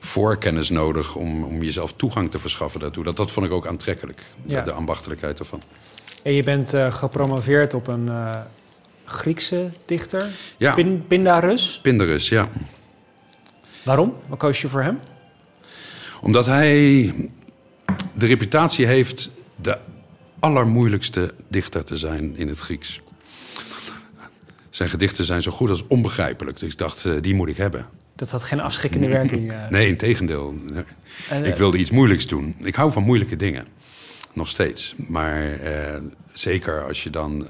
voorkennis nodig om, om jezelf toegang te verschaffen daartoe. Dat, dat vond ik ook aantrekkelijk, ja. de, ambachtelijkheid ervan. En je bent uh, gepromoveerd op een uh, Griekse dichter, ja. Pin, Pindarus? Pindarus, ja. Waarom? Wat koos je voor hem? Omdat hij de reputatie heeft de allermoeilijkste dichter te zijn in het Grieks. Zijn gedichten zijn zo goed als onbegrijpelijk. Dus ik dacht, eh, die moet ik hebben. Dat had geen afschrikkende <laughs> werking. eh. Nee, in tegendeel. En, Ik eh, wilde iets moeilijks doen. Ik hou van moeilijke dingen. Nog steeds. Maar eh, zeker als je dan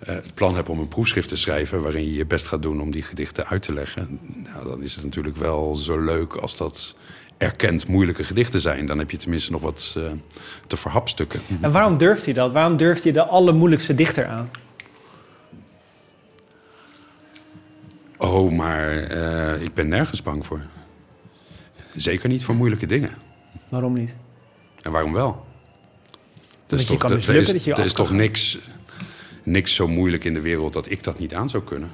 eh, het plan hebt om een proefschrift te schrijven... waarin je je best gaat doen om die gedichten uit te leggen... Nou, dan is het natuurlijk wel zo leuk als dat erkend moeilijke gedichten zijn. Dan heb je tenminste nog wat eh, te verhapstukken. En waarom durft hij dat? Waarom durft hij de allermoeilijkste dichter aan? Oh, maar ik ben nergens bang voor. Zeker niet voor moeilijke dingen. Waarom niet? En waarom wel? Je kan mislukken, is, dat je er af is toch niks, niks zo moeilijk in de wereld dat ik dat niet aan zou kunnen.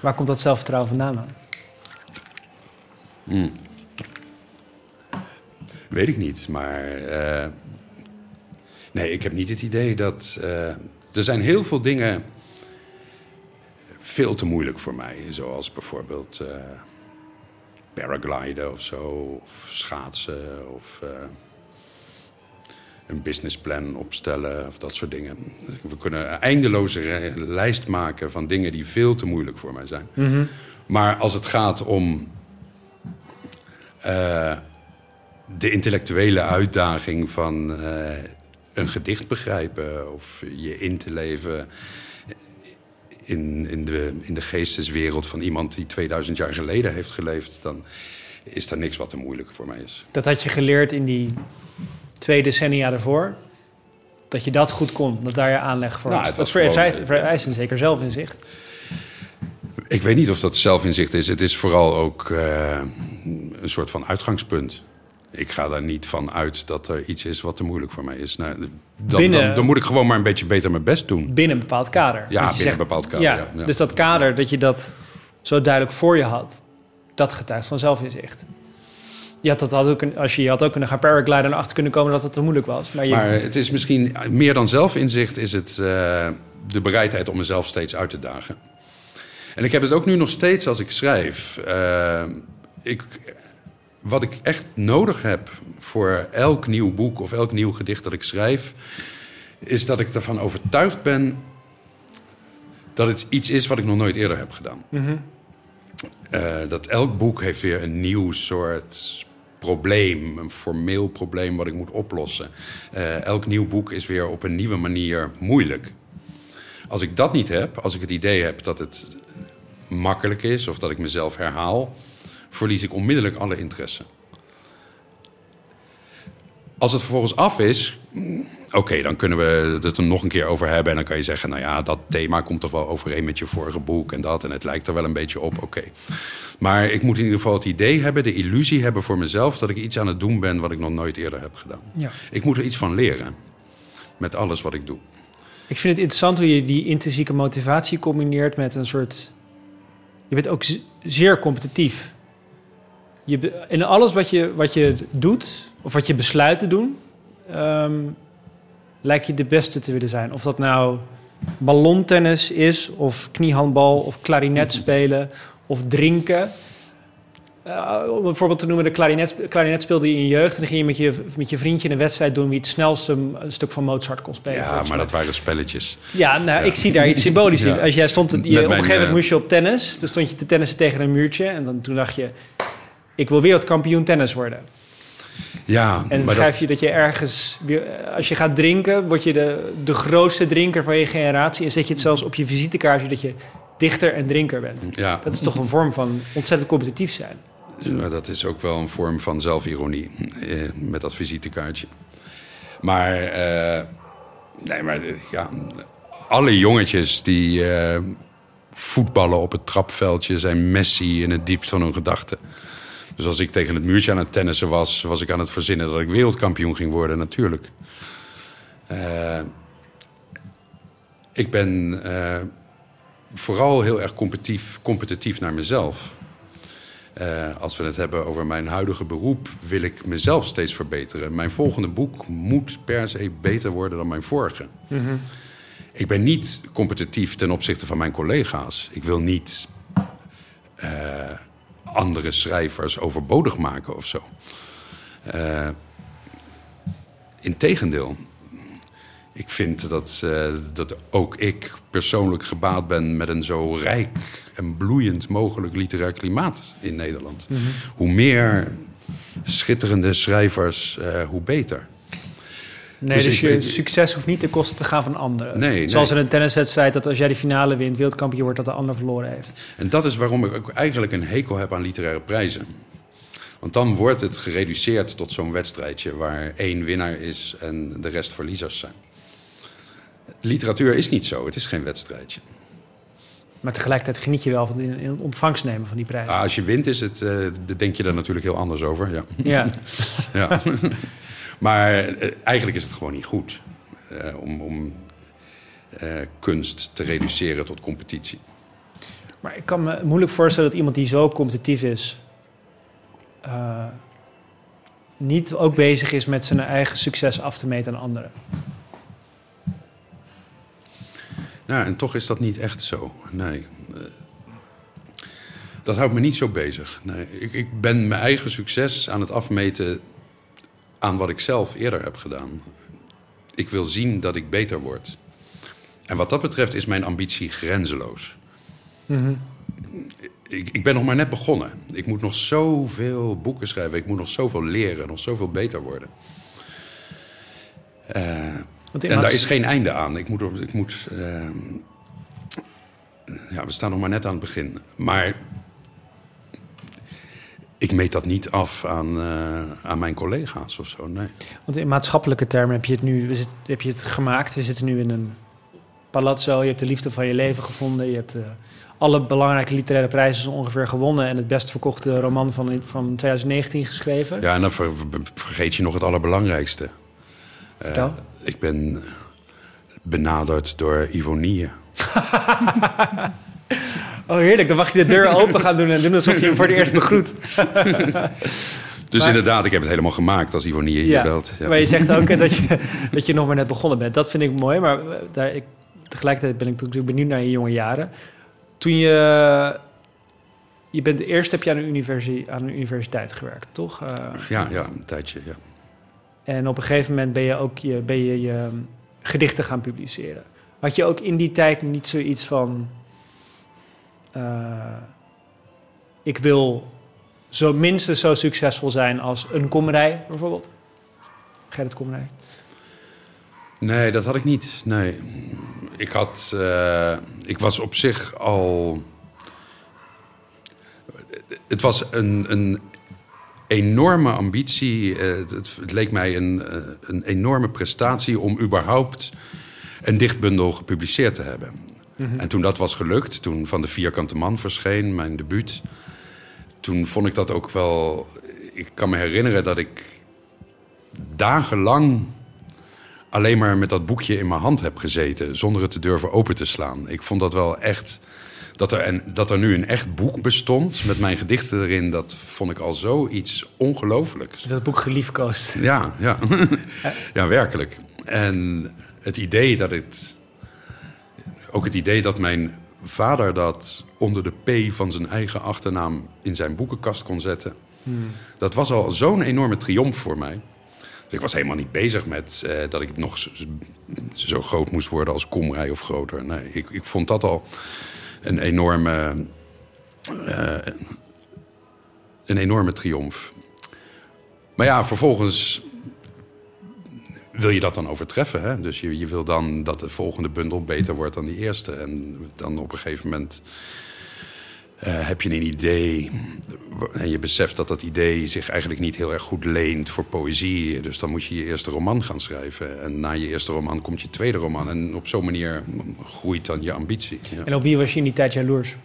Waar komt dat zelfvertrouwen vandaan dan? Weet ik niet, maar... eh, nee, ik heb niet het idee dat... eh, er zijn heel veel dingen veel te moeilijk voor mij. Zoals bijvoorbeeld eh paragliden of zo. Of schaatsen of... een businessplan opstellen of dat soort dingen. We kunnen een eindeloze lijst maken van dingen die veel te moeilijk voor mij zijn. Maar als het gaat om eh, de intellectuele uitdaging van eh, een gedicht begrijpen of je in te leven in, in, de, in de geesteswereld van iemand die 2000 jaar geleden heeft geleefd, dan is er niks wat te moeilijk voor mij is. Dat had je geleerd in die twee decennia ervoor. Dat je dat goed kon, dat daar je aanleg voor Nou, was. Dat vereist, een zeker zelfinzicht. Ik weet niet of dat zelfinzicht is. Het is vooral ook eh, een soort van uitgangspunt. Ik ga daar niet van uit dat er iets is wat te moeilijk voor mij is. Nou, dan, Binnen- dan, dan moet ik gewoon maar een beetje beter mijn best doen. Binnen een bepaald kader. Ja, binnen een bepaald kader, ja, ja. Dus dat kader, dat je dat zo duidelijk voor je had, dat getuigt van zelfinzicht. Je had, dat had ook, een- als je, je had ook kunnen gaan paragliden en achter kunnen komen dat het te moeilijk was. Maar, je, Maar het is misschien meer dan zelfinzicht, is het eh, de bereidheid om mezelf steeds uit te dagen. En ik heb het ook nu nog steeds als ik schrijf. Eh, ik, wat ik echt nodig heb voor elk nieuw boek of elk nieuw gedicht dat ik schrijf, is dat ik ervan overtuigd ben dat het iets is wat ik nog nooit eerder heb gedaan. Eh, dat elk boek heeft weer een nieuw soort probleem, een formeel probleem wat ik moet oplossen. Eh, elk nieuw boek is weer op een nieuwe manier moeilijk. Als ik dat niet heb, als ik het idee heb dat het makkelijk is of dat ik mezelf herhaal, verlies ik onmiddellijk alle interesse. Als het vervolgens af is, mm, oké, dan kunnen we het er nog een keer over hebben. En dan kan je zeggen, nou ja, dat thema komt toch wel overeen met je vorige boek en dat. En het lijkt er wel een beetje op, oké. Maar ik moet in ieder geval het idee hebben, de illusie hebben voor mezelf... dat ik iets aan het doen ben wat ik nog nooit eerder heb gedaan. Ja. Ik moet er iets van leren, met alles wat ik doe. Ik vind het interessant hoe je die intrinsieke motivatie combineert met een soort. Je bent ook zeer competitief. Je, in alles wat je, wat je doet, of wat je besluit te doen, ehm, lijkt je de beste te willen zijn. Of dat nou ballontennis is, of kniehandbal, of klarinet spelen, of drinken. Eh, om een voorbeeld te noemen, de klarinet, klarinet speelde je in je jeugd... en dan ging je met, je met je vriendje een wedstrijd doen... wie het snelste een stuk van Mozart kon spelen. Ja, maar dat waren spelletjes. Ja, nou, ik zie daar iets symbolisch in. Als jij stond, je, op een gegeven moment eh, moest je op tennis. Dan stond je te tennissen tegen een muurtje. En dan, toen dacht je, ik wil wereldkampioen tennis worden. Ja, En begrijp dat- je dat je ergens... weer- Als je gaat drinken, word je de, de grootste drinker van je generatie. En zet je het zelfs op je visitekaartje dat je dichter en drinker bent. Ja, Dat is toch een vorm van ontzettend competitief zijn. Ja, dat is ook wel een vorm van zelfironie eh, met dat visitekaartje. Maar, eh, nee, maar eh, ja, alle jongetjes die eh, voetballen op het trapveldje zijn Messi in het diepst van hun gedachten. Dus als ik tegen het muurtje aan het tennissen was, was ik aan het verzinnen dat ik wereldkampioen ging worden, natuurlijk. Eh, ik ben eh, vooral heel erg competitief, competitief naar mezelf. Eh, als we het hebben over mijn huidige beroep, wil ik mezelf steeds verbeteren. Mijn volgende boek moet per se beter worden dan mijn vorige. Ik ben niet competitief ten opzichte van mijn collega's. Ik wil niet andere schrijvers overbodig maken of zo. Eh Integendeel. ik vind dat, eh, dat ook ik persoonlijk gebaat ben met een zo rijk en bloeiend mogelijk literair klimaat in Nederland. Mhm. Hoe meer schitterende schrijvers, eh, hoe beter. Nee, Dus dus, je ik- succes hoeft niet ten koste te gaan van anderen. Nee, Zoals nee. in een tenniswedstrijd, dat als jij die finale wint, wereldkampioen wordt, dat de ander verloren heeft. En dat is waarom ik ook eigenlijk een hekel heb aan literaire prijzen. Want dan wordt het gereduceerd tot zo'n wedstrijdje waar één winnaar is en de rest verliezers zijn. Literatuur is niet zo, het is geen wedstrijdje. Maar tegelijkertijd geniet je wel van het ontvangst nemen van die prijs. Ah, als je wint, is het, eh, denk je daar natuurlijk heel anders over. Ja. Ja. <laughs> ja. <laughs> maar eh, eigenlijk is het gewoon niet goed eh, om, om eh, kunst te reduceren tot competitie. Maar ik kan me moeilijk voorstellen dat iemand die zo competitief is... niet ook bezig is met zijn eigen succes af te meten aan anderen. Nou, en toch is dat niet echt zo. Nee. Dat houdt me niet zo bezig. Nee. Ik, ik ben mijn eigen succes aan het afmeten aan wat ik zelf eerder heb gedaan. Ik wil zien dat ik beter word. En wat dat betreft is mijn ambitie grenzeloos. Ik, ik ben nog maar net begonnen. Ik moet nog zoveel boeken schrijven. Ik moet nog zoveel leren. Nog zoveel beter worden. Eh, en daar is geen einde aan. Ik moet, ik moet ehm, ja, we staan nog maar net aan het begin. Maar ik meet dat niet af aan, eh, aan mijn collega's of zo. Nee. Want in maatschappelijke termen heb je het nu heb je het gemaakt. We zitten nu in een palazzo. Je hebt de liefde van je leven gevonden. Je hebt eh, alle belangrijke literaire prijzen ongeveer gewonnen. En het best verkochte roman van, van 2019 geschreven. Ja, en dan ver- vergeet je nog het allerbelangrijkste. Vertel. ik ben benaderd door Ivonie. <laughs> <laughs> Oh, heerlijk. Dan mag je de deur open gaan doen en doen alsof je hem voor het eerst begroet. <laughs> Dus Maar- inderdaad, ik heb het helemaal gemaakt als Ivonie hier Ja, belt. Ja. Maar je zegt ook dat je, <laughs> dat je nog maar net begonnen bent. Dat vind ik mooi, maar eh, daar, ik, tegelijkertijd ben ik natuurlijk benieuwd naar je jonge jaren. Toen je... Je bent eerst heb je aan een, universi- aan een universiteit gewerkt, toch? Eh, ja, ja, een tijdje, ja. En op een gegeven moment ben je ook je, ben je, je ehm, gedichten gaan publiceren. Had je ook in die tijd niet zoiets van... eh, ik wil zo minstens zo succesvol zijn als een komrij, bijvoorbeeld? Gerrit Komrij. Nee, dat had ik niet. Nee. Ik had. eh, ik was op zich al. Het was een, een enorme ambitie. eh, het, leek mij een, een enorme prestatie om überhaupt een dichtbundel gepubliceerd te hebben. En toen dat was gelukt, toen Van de Vierkante Man verscheen, mijn debuut. Toen vond ik dat ook wel. Ik kan me herinneren dat ik dagenlang alleen maar met dat boekje in mijn hand heb gezeten, zonder het te durven open te slaan. Ik vond dat wel echt. Dat er, een, dat er nu een echt boek bestond met mijn gedichten erin, dat vond ik al zoiets ongelooflijks. Is dat boek geliefkoosd? Ja, ja. <laughs> ja, werkelijk. En het idee dat het. Ook het idee dat mijn vader dat onder de P van zijn eigen achternaam in zijn boekenkast kon zetten. Dat was al zo'n enorme triomf voor mij. Dus ik was helemaal niet bezig met eh, dat ik nog zo, zo groot moest worden als Komrij of groter. Nee, ik, ik vond dat al een enorme, eh, een enorme triomf. Maar ja, vervolgens wil je dat dan overtreffen. Hè? Dus je, je wil dan dat de volgende bundel beter wordt dan die eerste. En dan op een gegeven moment eh, heb je een idee. En je beseft dat dat idee zich eigenlijk niet heel erg goed leent voor poëzie. Dus dan moet je je eerste roman gaan schrijven. En na je eerste roman komt je tweede roman. En op zo'n manier groeit dan je ambitie. Ja. En op wie was je in die tijd jaloers?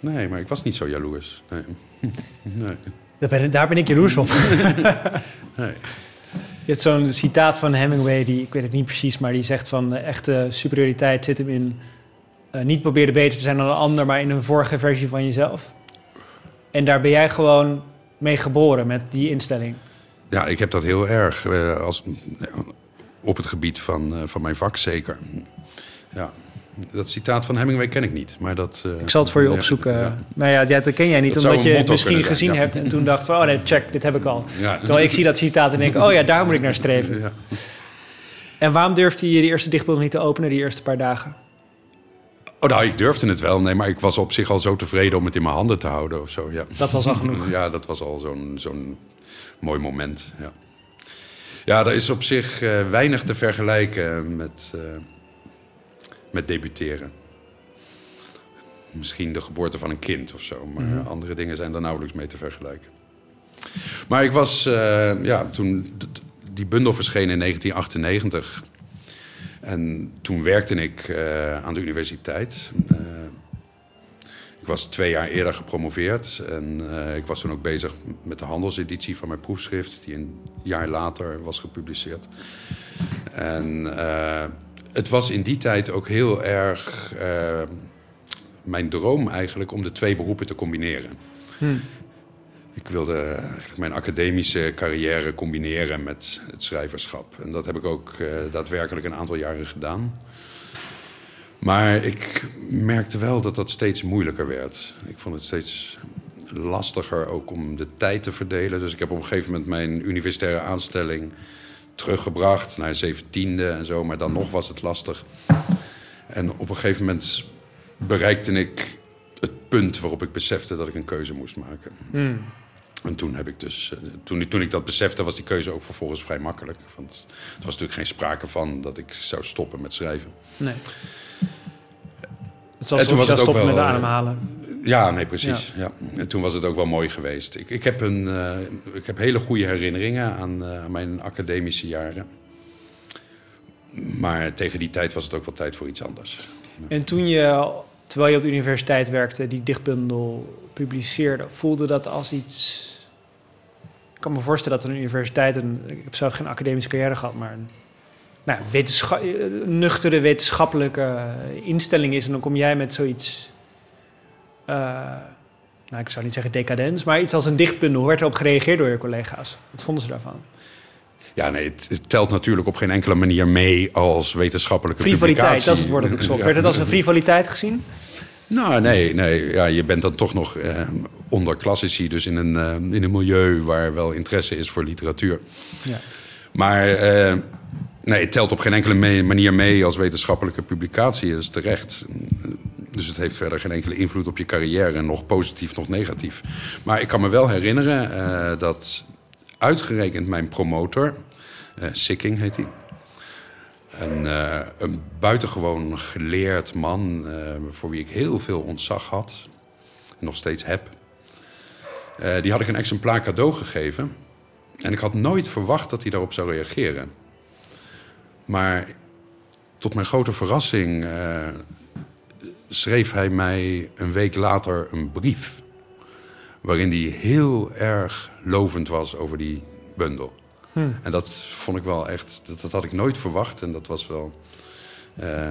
Nee, maar ik was niet zo jaloers. Nee. <laughs> nee. Daar ben, daar ben ik jaloers op. <laughs> nee. <laughs> Hebt zo'n citaat van Hemingway, die, ik weet het niet precies, maar die zegt van eh, echte superioriteit zit hem in eh, niet proberen beter te zijn dan een ander, maar in een vorige versie van jezelf. En daar ben jij gewoon mee geboren met die instelling. Ja, ik heb dat heel erg. eh, als, op het gebied van, van mijn vak zeker. Ja. Dat citaat van Hemingway ken ik niet. Maar dat, eh, Ik zal het voor je opzoeken. ja. Ja, dat ken jij niet, Dat omdat je het misschien gezien ja. hebt en toen dacht van, oh nee, check, dit heb ik al. Terwijl ik zie dat citaat en denk, oh ja, daar moet ik naar streven. Ja. En waarom durfde je de eerste dichtbundel niet te openen, die eerste paar dagen? Oh, nou, ik durfde het wel. Nee, maar ik was op zich al zo tevreden om het in mijn handen te houden of zo. Ja. Dat was al genoeg. Ja, dat was al zo'n zo'n mooi moment. Ja. ja, er is op zich uh, weinig te vergelijken met, uh, met debuteren. Misschien de geboorte van een kind of zo. Maar mm -hmm. andere dingen zijn daar nauwelijks mee te vergelijken. Maar ik was, uh, ja, toen die bundel verscheen in 1998. En toen werkte ik uh, aan de universiteit. Uh, ik was twee jaar eerder gepromoveerd. En ik was toen ook bezig met de handelseditie van mijn proefschrift... die een jaar later was gepubliceerd. En het was in die tijd ook heel erg mijn droom eigenlijk... om de twee beroepen te combineren. Hmm. Ik wilde eigenlijk mijn academische carrière combineren met het schrijverschap. En dat heb ik ook uh, daadwerkelijk een aantal jaren gedaan. Maar ik merkte wel dat dat steeds moeilijker werd. Ik vond het steeds lastiger ook om de tijd te verdelen. Dus ik heb op een gegeven moment mijn universitaire aanstelling teruggebracht naar zeventiende en zo. Maar dan nog was het lastig. En op een gegeven moment bereikte ik het punt waarop ik besefte dat ik een keuze moest maken. Mm. En toen heb ik dus, eh, toen, toen ik dat besefte, was die keuze ook vervolgens vrij makkelijk. Want er was natuurlijk geen sprake van dat ik zou stoppen met schrijven. Nee. Het was toen was het stoppen met eh, ademhalen. Ja, nee, precies. Ja. En toen was het ook wel mooi geweest. Ik, ik, heb, een, uh, ik heb hele goede herinneringen aan, uh, aan mijn academische jaren. Maar tegen die tijd was het ook wel tijd voor iets anders. En toen je, terwijl je op de universiteit werkte, die dichtbundel publiceerde, voelde dat als iets. Ik kan me voorstellen dat een universiteit, een, ik heb zelf geen academische carrière gehad, maar een nou, wetenschap, nuchtere wetenschappelijke instelling is. En dan kom jij met zoiets. Uh, nou, ik zou niet zeggen decadens, maar iets als een dichtbundel. Hoe werd erop gereageerd door je collega's? Wat vonden ze daarvan? Ja, nee, het, telt natuurlijk op geen enkele manier mee als wetenschappelijke frivoliteit, publicatie. dat is het woord dat ik zocht. Werd het als een frivoliteit gezien? Nou, nee, nee. Ja, je bent dan toch nog eh, onder klassici, dus in een, uh, in een milieu waar wel interesse is voor literatuur. Ja. Maar uh, nee, het telt op geen enkele manier mee als wetenschappelijke publicatie. Dat is terecht. Dus het heeft verder geen enkele invloed op je carrière, nog positief, nog negatief. Maar ik kan me wel herinneren uh, dat uitgerekend mijn promotor, Sikking heet hij. Een, uh, een buitengewoon geleerd man uh, voor wie ik heel veel ontzag had. En nog steeds heb. Uh, die had ik een exemplaar cadeau gegeven. En ik had nooit verwacht dat hij daarop zou reageren. Maar tot mijn grote verrassing schreef hij mij een week later een brief. Waarin hij heel erg lovend was over die bundel. Hmm. En dat vond ik wel echt, dat, dat, had ik nooit verwacht. En dat was wel, uh,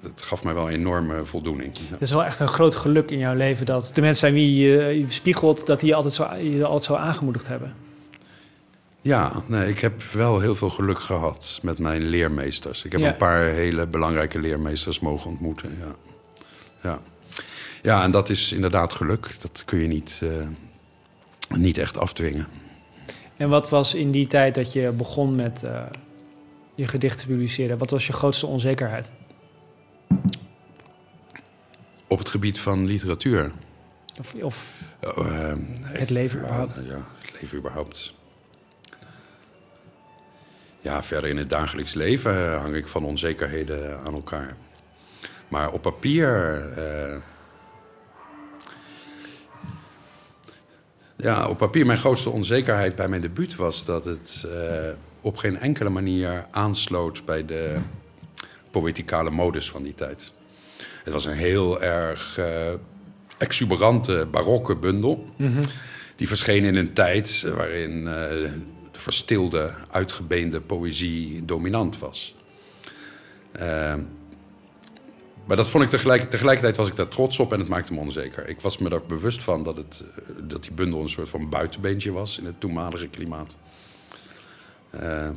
dat gaf mij wel een enorme voldoening. Ja. Het is wel echt een groot geluk in jouw leven dat de mensen zijn wie je, je spiegelt, dat die je altijd zo, je altijd zo aangemoedigd hebben. Ja, nee, ik heb wel heel veel geluk gehad met mijn leermeesters. Ik heb ja. een paar hele belangrijke leermeesters mogen ontmoeten. Ja. Ja. ja, en dat is inderdaad geluk. Dat kun je niet, uh, niet echt afdwingen. En wat was in die tijd dat je begon met uh, je gedicht te publiceren? Wat was je grootste onzekerheid? Op het gebied van literatuur. Of, of oh, uh, het leven überhaupt? Ja, het leven überhaupt. Ja, verder in het dagelijks leven hang ik van onzekerheden aan elkaar. Maar op papier... Uh, Ja, op papier mijn grootste onzekerheid bij mijn debuut was dat het uh, op geen enkele manier aansloot bij de poëticale modus van die tijd. Het was een heel erg uh, exuberante barokke bundel. Mm -hmm. Die verscheen in een tijd waarin verstilde, uitgebeende poëzie dominant was. Maar dat vond ik tegelijk, tegelijkertijd was ik daar trots op en het maakte me onzeker. Ik was me er bewust van dat, het, eh, dat die bundel een soort van buitenbeentje was in het toenmalige klimaat. Uh,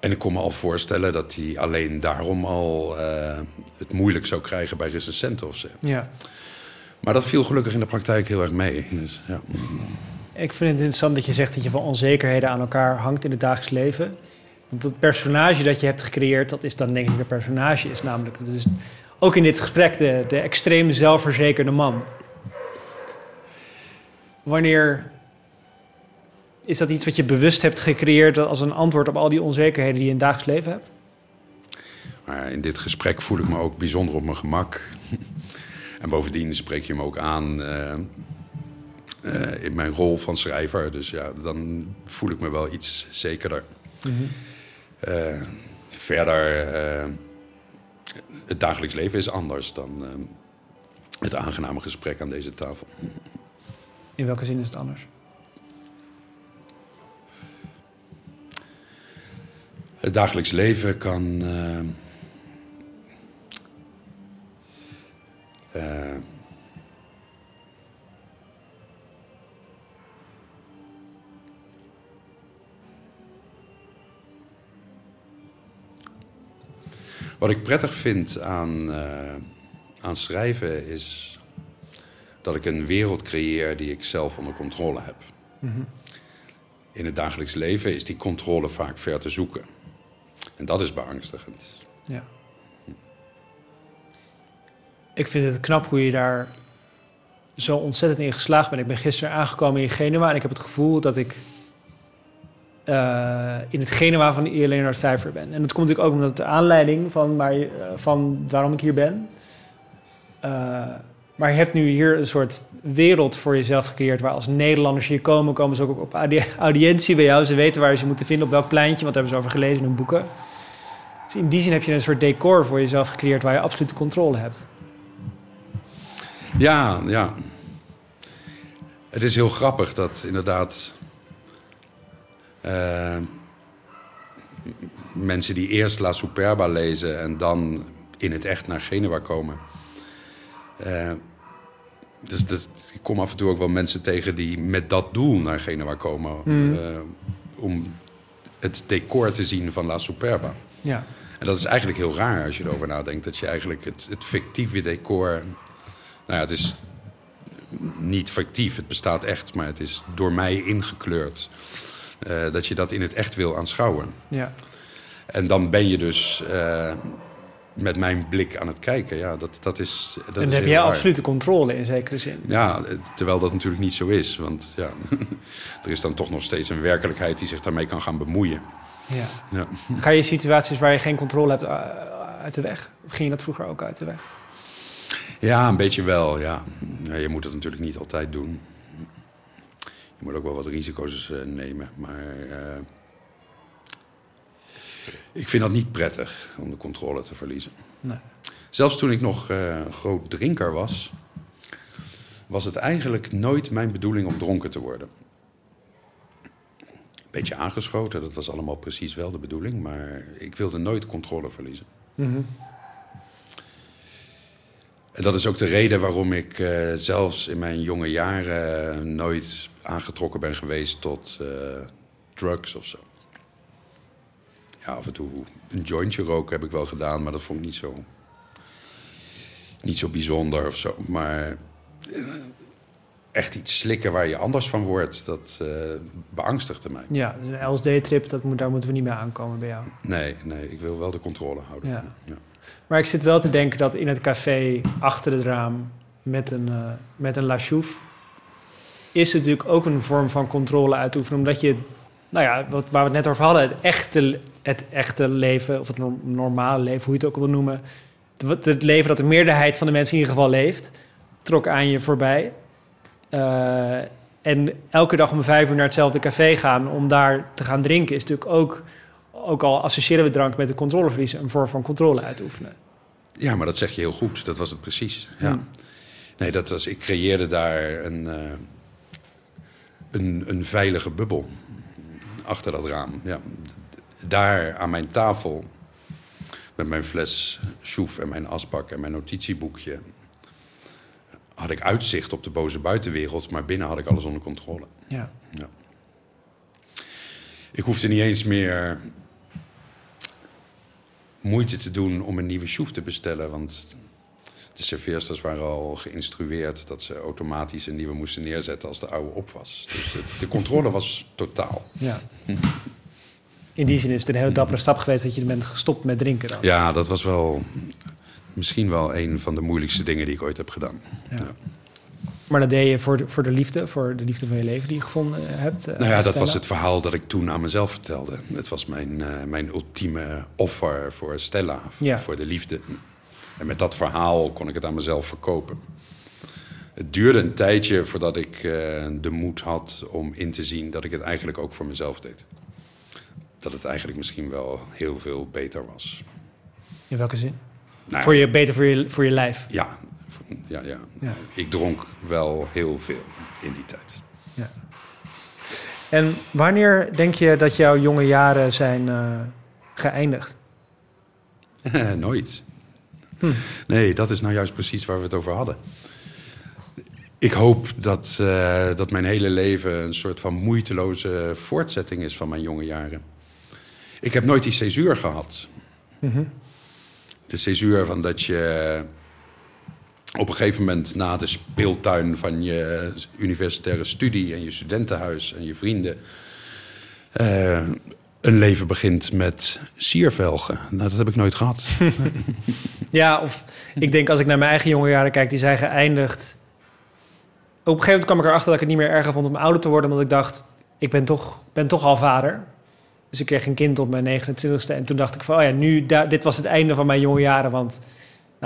en ik kon me al voorstellen dat hij alleen daarom al uh, het moeilijk zou krijgen bij recensenten of zo. Ja. Maar dat viel gelukkig in de praktijk heel erg mee. Dus, ja. Ik vind het interessant dat je zegt dat je van onzekerheden aan elkaar hangt in het dagelijks leven. Want dat personage dat je hebt gecreëerd, dat is dan denk ik een personage is. Namelijk, dat is ook in dit gesprek de, de extreem zelfverzekerde man. Wanneer is dat iets wat je bewust hebt gecreëerd als een antwoord op al die onzekerheden die je in het dagelijks leven hebt? Maar in dit gesprek voel ik me ook bijzonder op mijn gemak. <laughs> en bovendien spreek je me ook aan uh, uh, in mijn rol van schrijver. Dus ja, dan voel ik me wel iets zekerder. Mm -hmm. uh, verder, het dagelijks leven is anders dan het aangename gesprek aan deze tafel. In welke zin is het anders? Het dagelijks leven kan. Uh, wat ik prettig vind aan, uh, aan schrijven is dat ik een wereld creëer die ik zelf onder controle heb. Mm -hmm. In het dagelijks leven is die controle vaak ver te zoeken. En dat is beangstigend. Ja. Ik vind het knap hoe je daar zo ontzettend in geslaagd bent. Ik ben gisteren aangekomen in Genua en ik heb het gevoel dat ik uh, in het Genua van I. Leonard Vijver ben. En dat komt natuurlijk ook omdat de aanleiding van, waar je, uh, van waarom ik hier ben. Uh, maar je hebt nu hier een soort wereld voor jezelf gecreëerd... waar als Nederlanders hier komen, komen ze ook op <laughs> audiëntie bij jou. Ze weten waar ze moeten vinden, op welk pleintje... want hebben ze over gelezen in hun boeken. Dus in die zin heb je een soort decor voor jezelf gecreëerd... waar je absolute controle hebt. Ja, ja. Het is heel grappig dat inderdaad... Uh, mensen die eerst La Superba lezen... en dan in het echt naar Genua komen... Uh, dus, dus, ik kom af en toe ook wel mensen tegen die met dat doel naar Genua komen. Mm. Uh, om het decor te zien van La Superba. Ja. En dat is eigenlijk heel raar als je erover nadenkt. Dat je eigenlijk het, het fictieve decor... Nou ja, het is niet fictief, het bestaat echt. Maar het is door mij ingekleurd. Uh, dat je dat in het echt wil aanschouwen. Ja. En dan ben je dus... Uh, met mijn blik aan het kijken. Ja, dat, dat is. Dat en dan is heb jij absolute controle in zekere zin. Ja, terwijl dat natuurlijk niet zo is. Want ja, <laughs> er is dan toch nog steeds een werkelijkheid die zich daarmee kan gaan bemoeien. Ja. ja. Ga je situaties waar je geen controle hebt uit de weg? Of ging je dat vroeger ook uit de weg? Ja, een beetje wel, ja. ja je moet dat natuurlijk niet altijd doen. Je moet ook wel wat risico's uh, nemen. Maar uh, ik vind dat niet prettig om de controle te verliezen. Nee. Zelfs toen ik nog uh, groot drinker was, was het eigenlijk nooit mijn bedoeling om dronken te worden. Beetje aangeschoten, dat was allemaal precies wel de bedoeling, maar ik wilde nooit controle verliezen. Mm -hmm. En dat is ook de reden waarom ik uh, zelfs in mijn jonge jaren nooit aangetrokken ben geweest tot uh, drugs of zo ja, af en toe een jointje roken heb ik wel gedaan, maar dat vond ik niet zo, niet zo bijzonder of zo. Maar eh, echt iets slikken waar je anders van wordt, dat uh, beangstigde mij. Ja, dus een LSD-trip, daar moeten we niet mee aankomen bij jou. Nee, nee, ik wil wel de controle houden. Ja. ja. Maar ik zit wel te denken dat in het café achter het raam met een, uh, met een La Is natuurlijk ook een vorm van controle uitoefenen, omdat je nou ja, wat, waar we het net over hadden, het echte, het echte leven, of het normale leven, hoe je het ook wil noemen. Het, het, leven dat de meerderheid van de mensen in ieder geval leeft, trok aan je voorbij. Uh, en elke dag om vijf uur naar hetzelfde café gaan om daar te gaan drinken, is natuurlijk ook, ook al associëren we drank met de controleverlies, een vorm van controle uitoefenen. Ja, maar dat zeg je heel goed. Dat was het precies. Ja. Hmm. Nee, dat was, ik creëerde daar een, uh, een, een veilige bubbel achter dat raam. Ja. Daar aan mijn tafel, met mijn fles schoef en mijn asbak en mijn notitieboekje... had ik uitzicht op de boze buitenwereld, maar binnen had ik alles onder controle. Ja. ja. Ik hoefde niet eens meer moeite te doen om een nieuwe schoef te bestellen, want De serveersters waren al geïnstrueerd dat ze automatisch een nieuwe moesten neerzetten als de oude op was. Dus het, de controle was totaal. Ja. In die zin is het een hele dappere stap geweest dat je bent gestopt met drinken dan. Ja, dat was wel misschien wel een van de moeilijkste dingen die ik ooit heb gedaan. Ja. Ja. Maar dat deed je voor de, voor de liefde, voor de liefde van je leven die je gevonden hebt. eh, Nou ja, dat Stella? was het verhaal dat ik toen aan mezelf vertelde. Het was mijn, eh, mijn ultieme offer voor Stella, Ja. voor de liefde. En met dat verhaal kon ik het aan mezelf verkopen. Het duurde een tijdje voordat ik eh, de moed had om in te zien dat ik het eigenlijk ook voor mezelf deed. Dat het eigenlijk misschien wel heel veel beter was. In welke zin? Nou, Voor je, beter voor je, voor je lijf. Ja, ja, ja. Ja. Ik dronk wel heel veel in die tijd. Ja. En wanneer denk je dat jouw jonge jaren zijn eh, geëindigd? <laughs> Nooit. Hm. Nee, dat is nou juist precies waar we het over hadden. Ik hoop dat, eh, dat mijn hele leven een soort van moeiteloze voortzetting is van mijn jonge jaren. Ik heb nooit die césuur gehad. Mhm. De césuur van dat je op een gegeven moment na de speeltuin van je universitaire studie en je studentenhuis en je vrienden eh, een leven begint met siervelgen. Nou, dat heb ik nooit gehad. <laughs> Ja, of ik denk als ik naar mijn eigen jonge jaren kijk, die zijn geëindigd. Op een gegeven moment kwam ik erachter dat ik het niet meer erger vond om ouder te worden, omdat ik dacht, ik ben toch, ben toch al vader. Dus ik kreeg een kind op mijn 29ste en toen dacht ik van, oh ja, nu, dit was het einde van mijn jonge jaren, want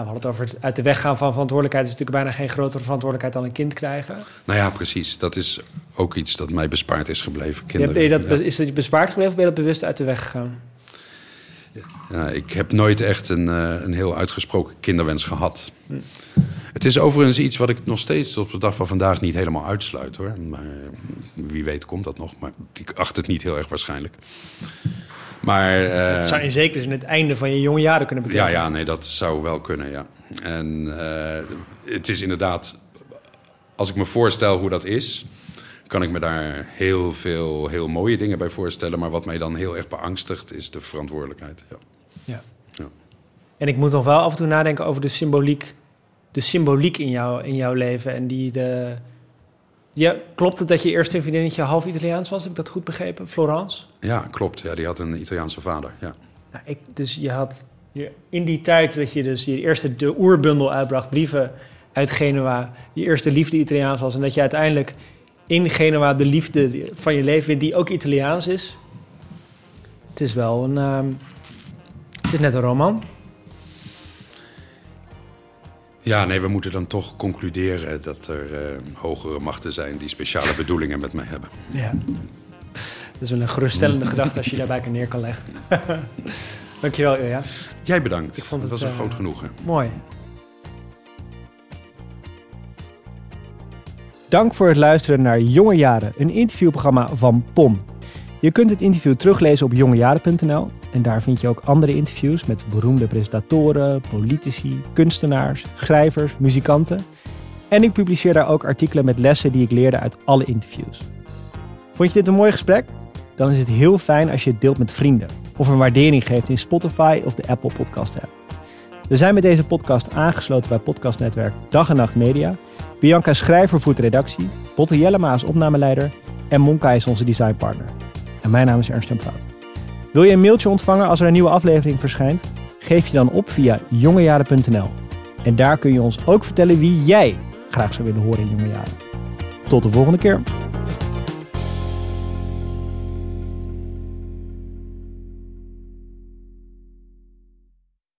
we hadden het over het uit de weg gaan van verantwoordelijkheid. Is natuurlijk bijna geen grotere verantwoordelijkheid dan een kind krijgen. Nou ja, precies. Dat is ook iets dat mij bespaard is gebleven. Kinderen. ben je dat, Ja. Is dat je bespaard gebleven of ben je dat bewust uit de weg gegaan? Ja, ik heb nooit echt een, eh, een heel uitgesproken kinderwens gehad. Het is overigens iets wat ik nog steeds tot de dag van vandaag niet helemaal uitsluit hoor. Maar wie weet komt dat nog. Maar ik acht het niet heel erg waarschijnlijk. Maar. eh, Het zou in zekere zin het einde van je jonge jaren kunnen ja, betekenen. ja, nee, dat zou wel kunnen, ja. En eh, het is inderdaad, als ik me voorstel hoe dat is, kan ik me daar heel veel heel mooie dingen bij voorstellen. Maar wat mij dan heel erg beangstigt, is de verantwoordelijkheid. Ja. Ja. Ja. En ik moet nog wel af en toe nadenken over de symboliek, de symboliek in, jou, in jouw leven. En die de. Ja, klopt het dat je eerste vriendinnetje half Italiaans was? Heb ik dat goed begrepen? Florence? Ja, klopt. Ja, die had een Italiaanse vader. Ja. Nou, ik, dus je had je, in die tijd dat je dus je eerste de oerbundel uitbracht, brieven uit Genua, je eerste liefde Italiaans was. En dat je uiteindelijk in Genua de liefde van je leven vindt, die ook Italiaans is. Het is wel een. ehm, het is net een roman. Ja, nee, we moeten dan toch concluderen dat er eh, hogere machten zijn die speciale bedoelingen met mij hebben. Ja. Dat is wel een geruststellende gedachte als je daarbij kan neer kan leggen. <laughs> Dankjewel, Ilja. Jij bedankt. Ik vond het, dat was een eh, groot genoegen. Mooi. Dank voor het luisteren naar Jonge Jaren, een interviewprogramma van POM. Je kunt het interview teruglezen op jongejaren.nl en daar vind je ook andere interviews met beroemde presentatoren, politici, kunstenaars, schrijvers, muzikanten. En ik publiceer daar ook artikelen met lessen die ik leerde uit alle interviews. Vond je dit een mooi gesprek? Dan is het heel fijn als je het deelt met vrienden of een waardering geeft in Spotify of de Apple Podcast app. We zijn met deze podcast aangesloten bij podcastnetwerk Dag en Nacht Media. Bianca Schrijver voert redactie, Botte Jellema is opnameleider en Monka is onze designpartner. En mijn naam is Ernst Jan Fout. Wil je een mailtje ontvangen als er een nieuwe aflevering verschijnt? Geef je dan op via jongejaren.nl. En daar kun je ons ook vertellen wie jij graag zou willen horen in Jonge Jaren. Tot de volgende keer.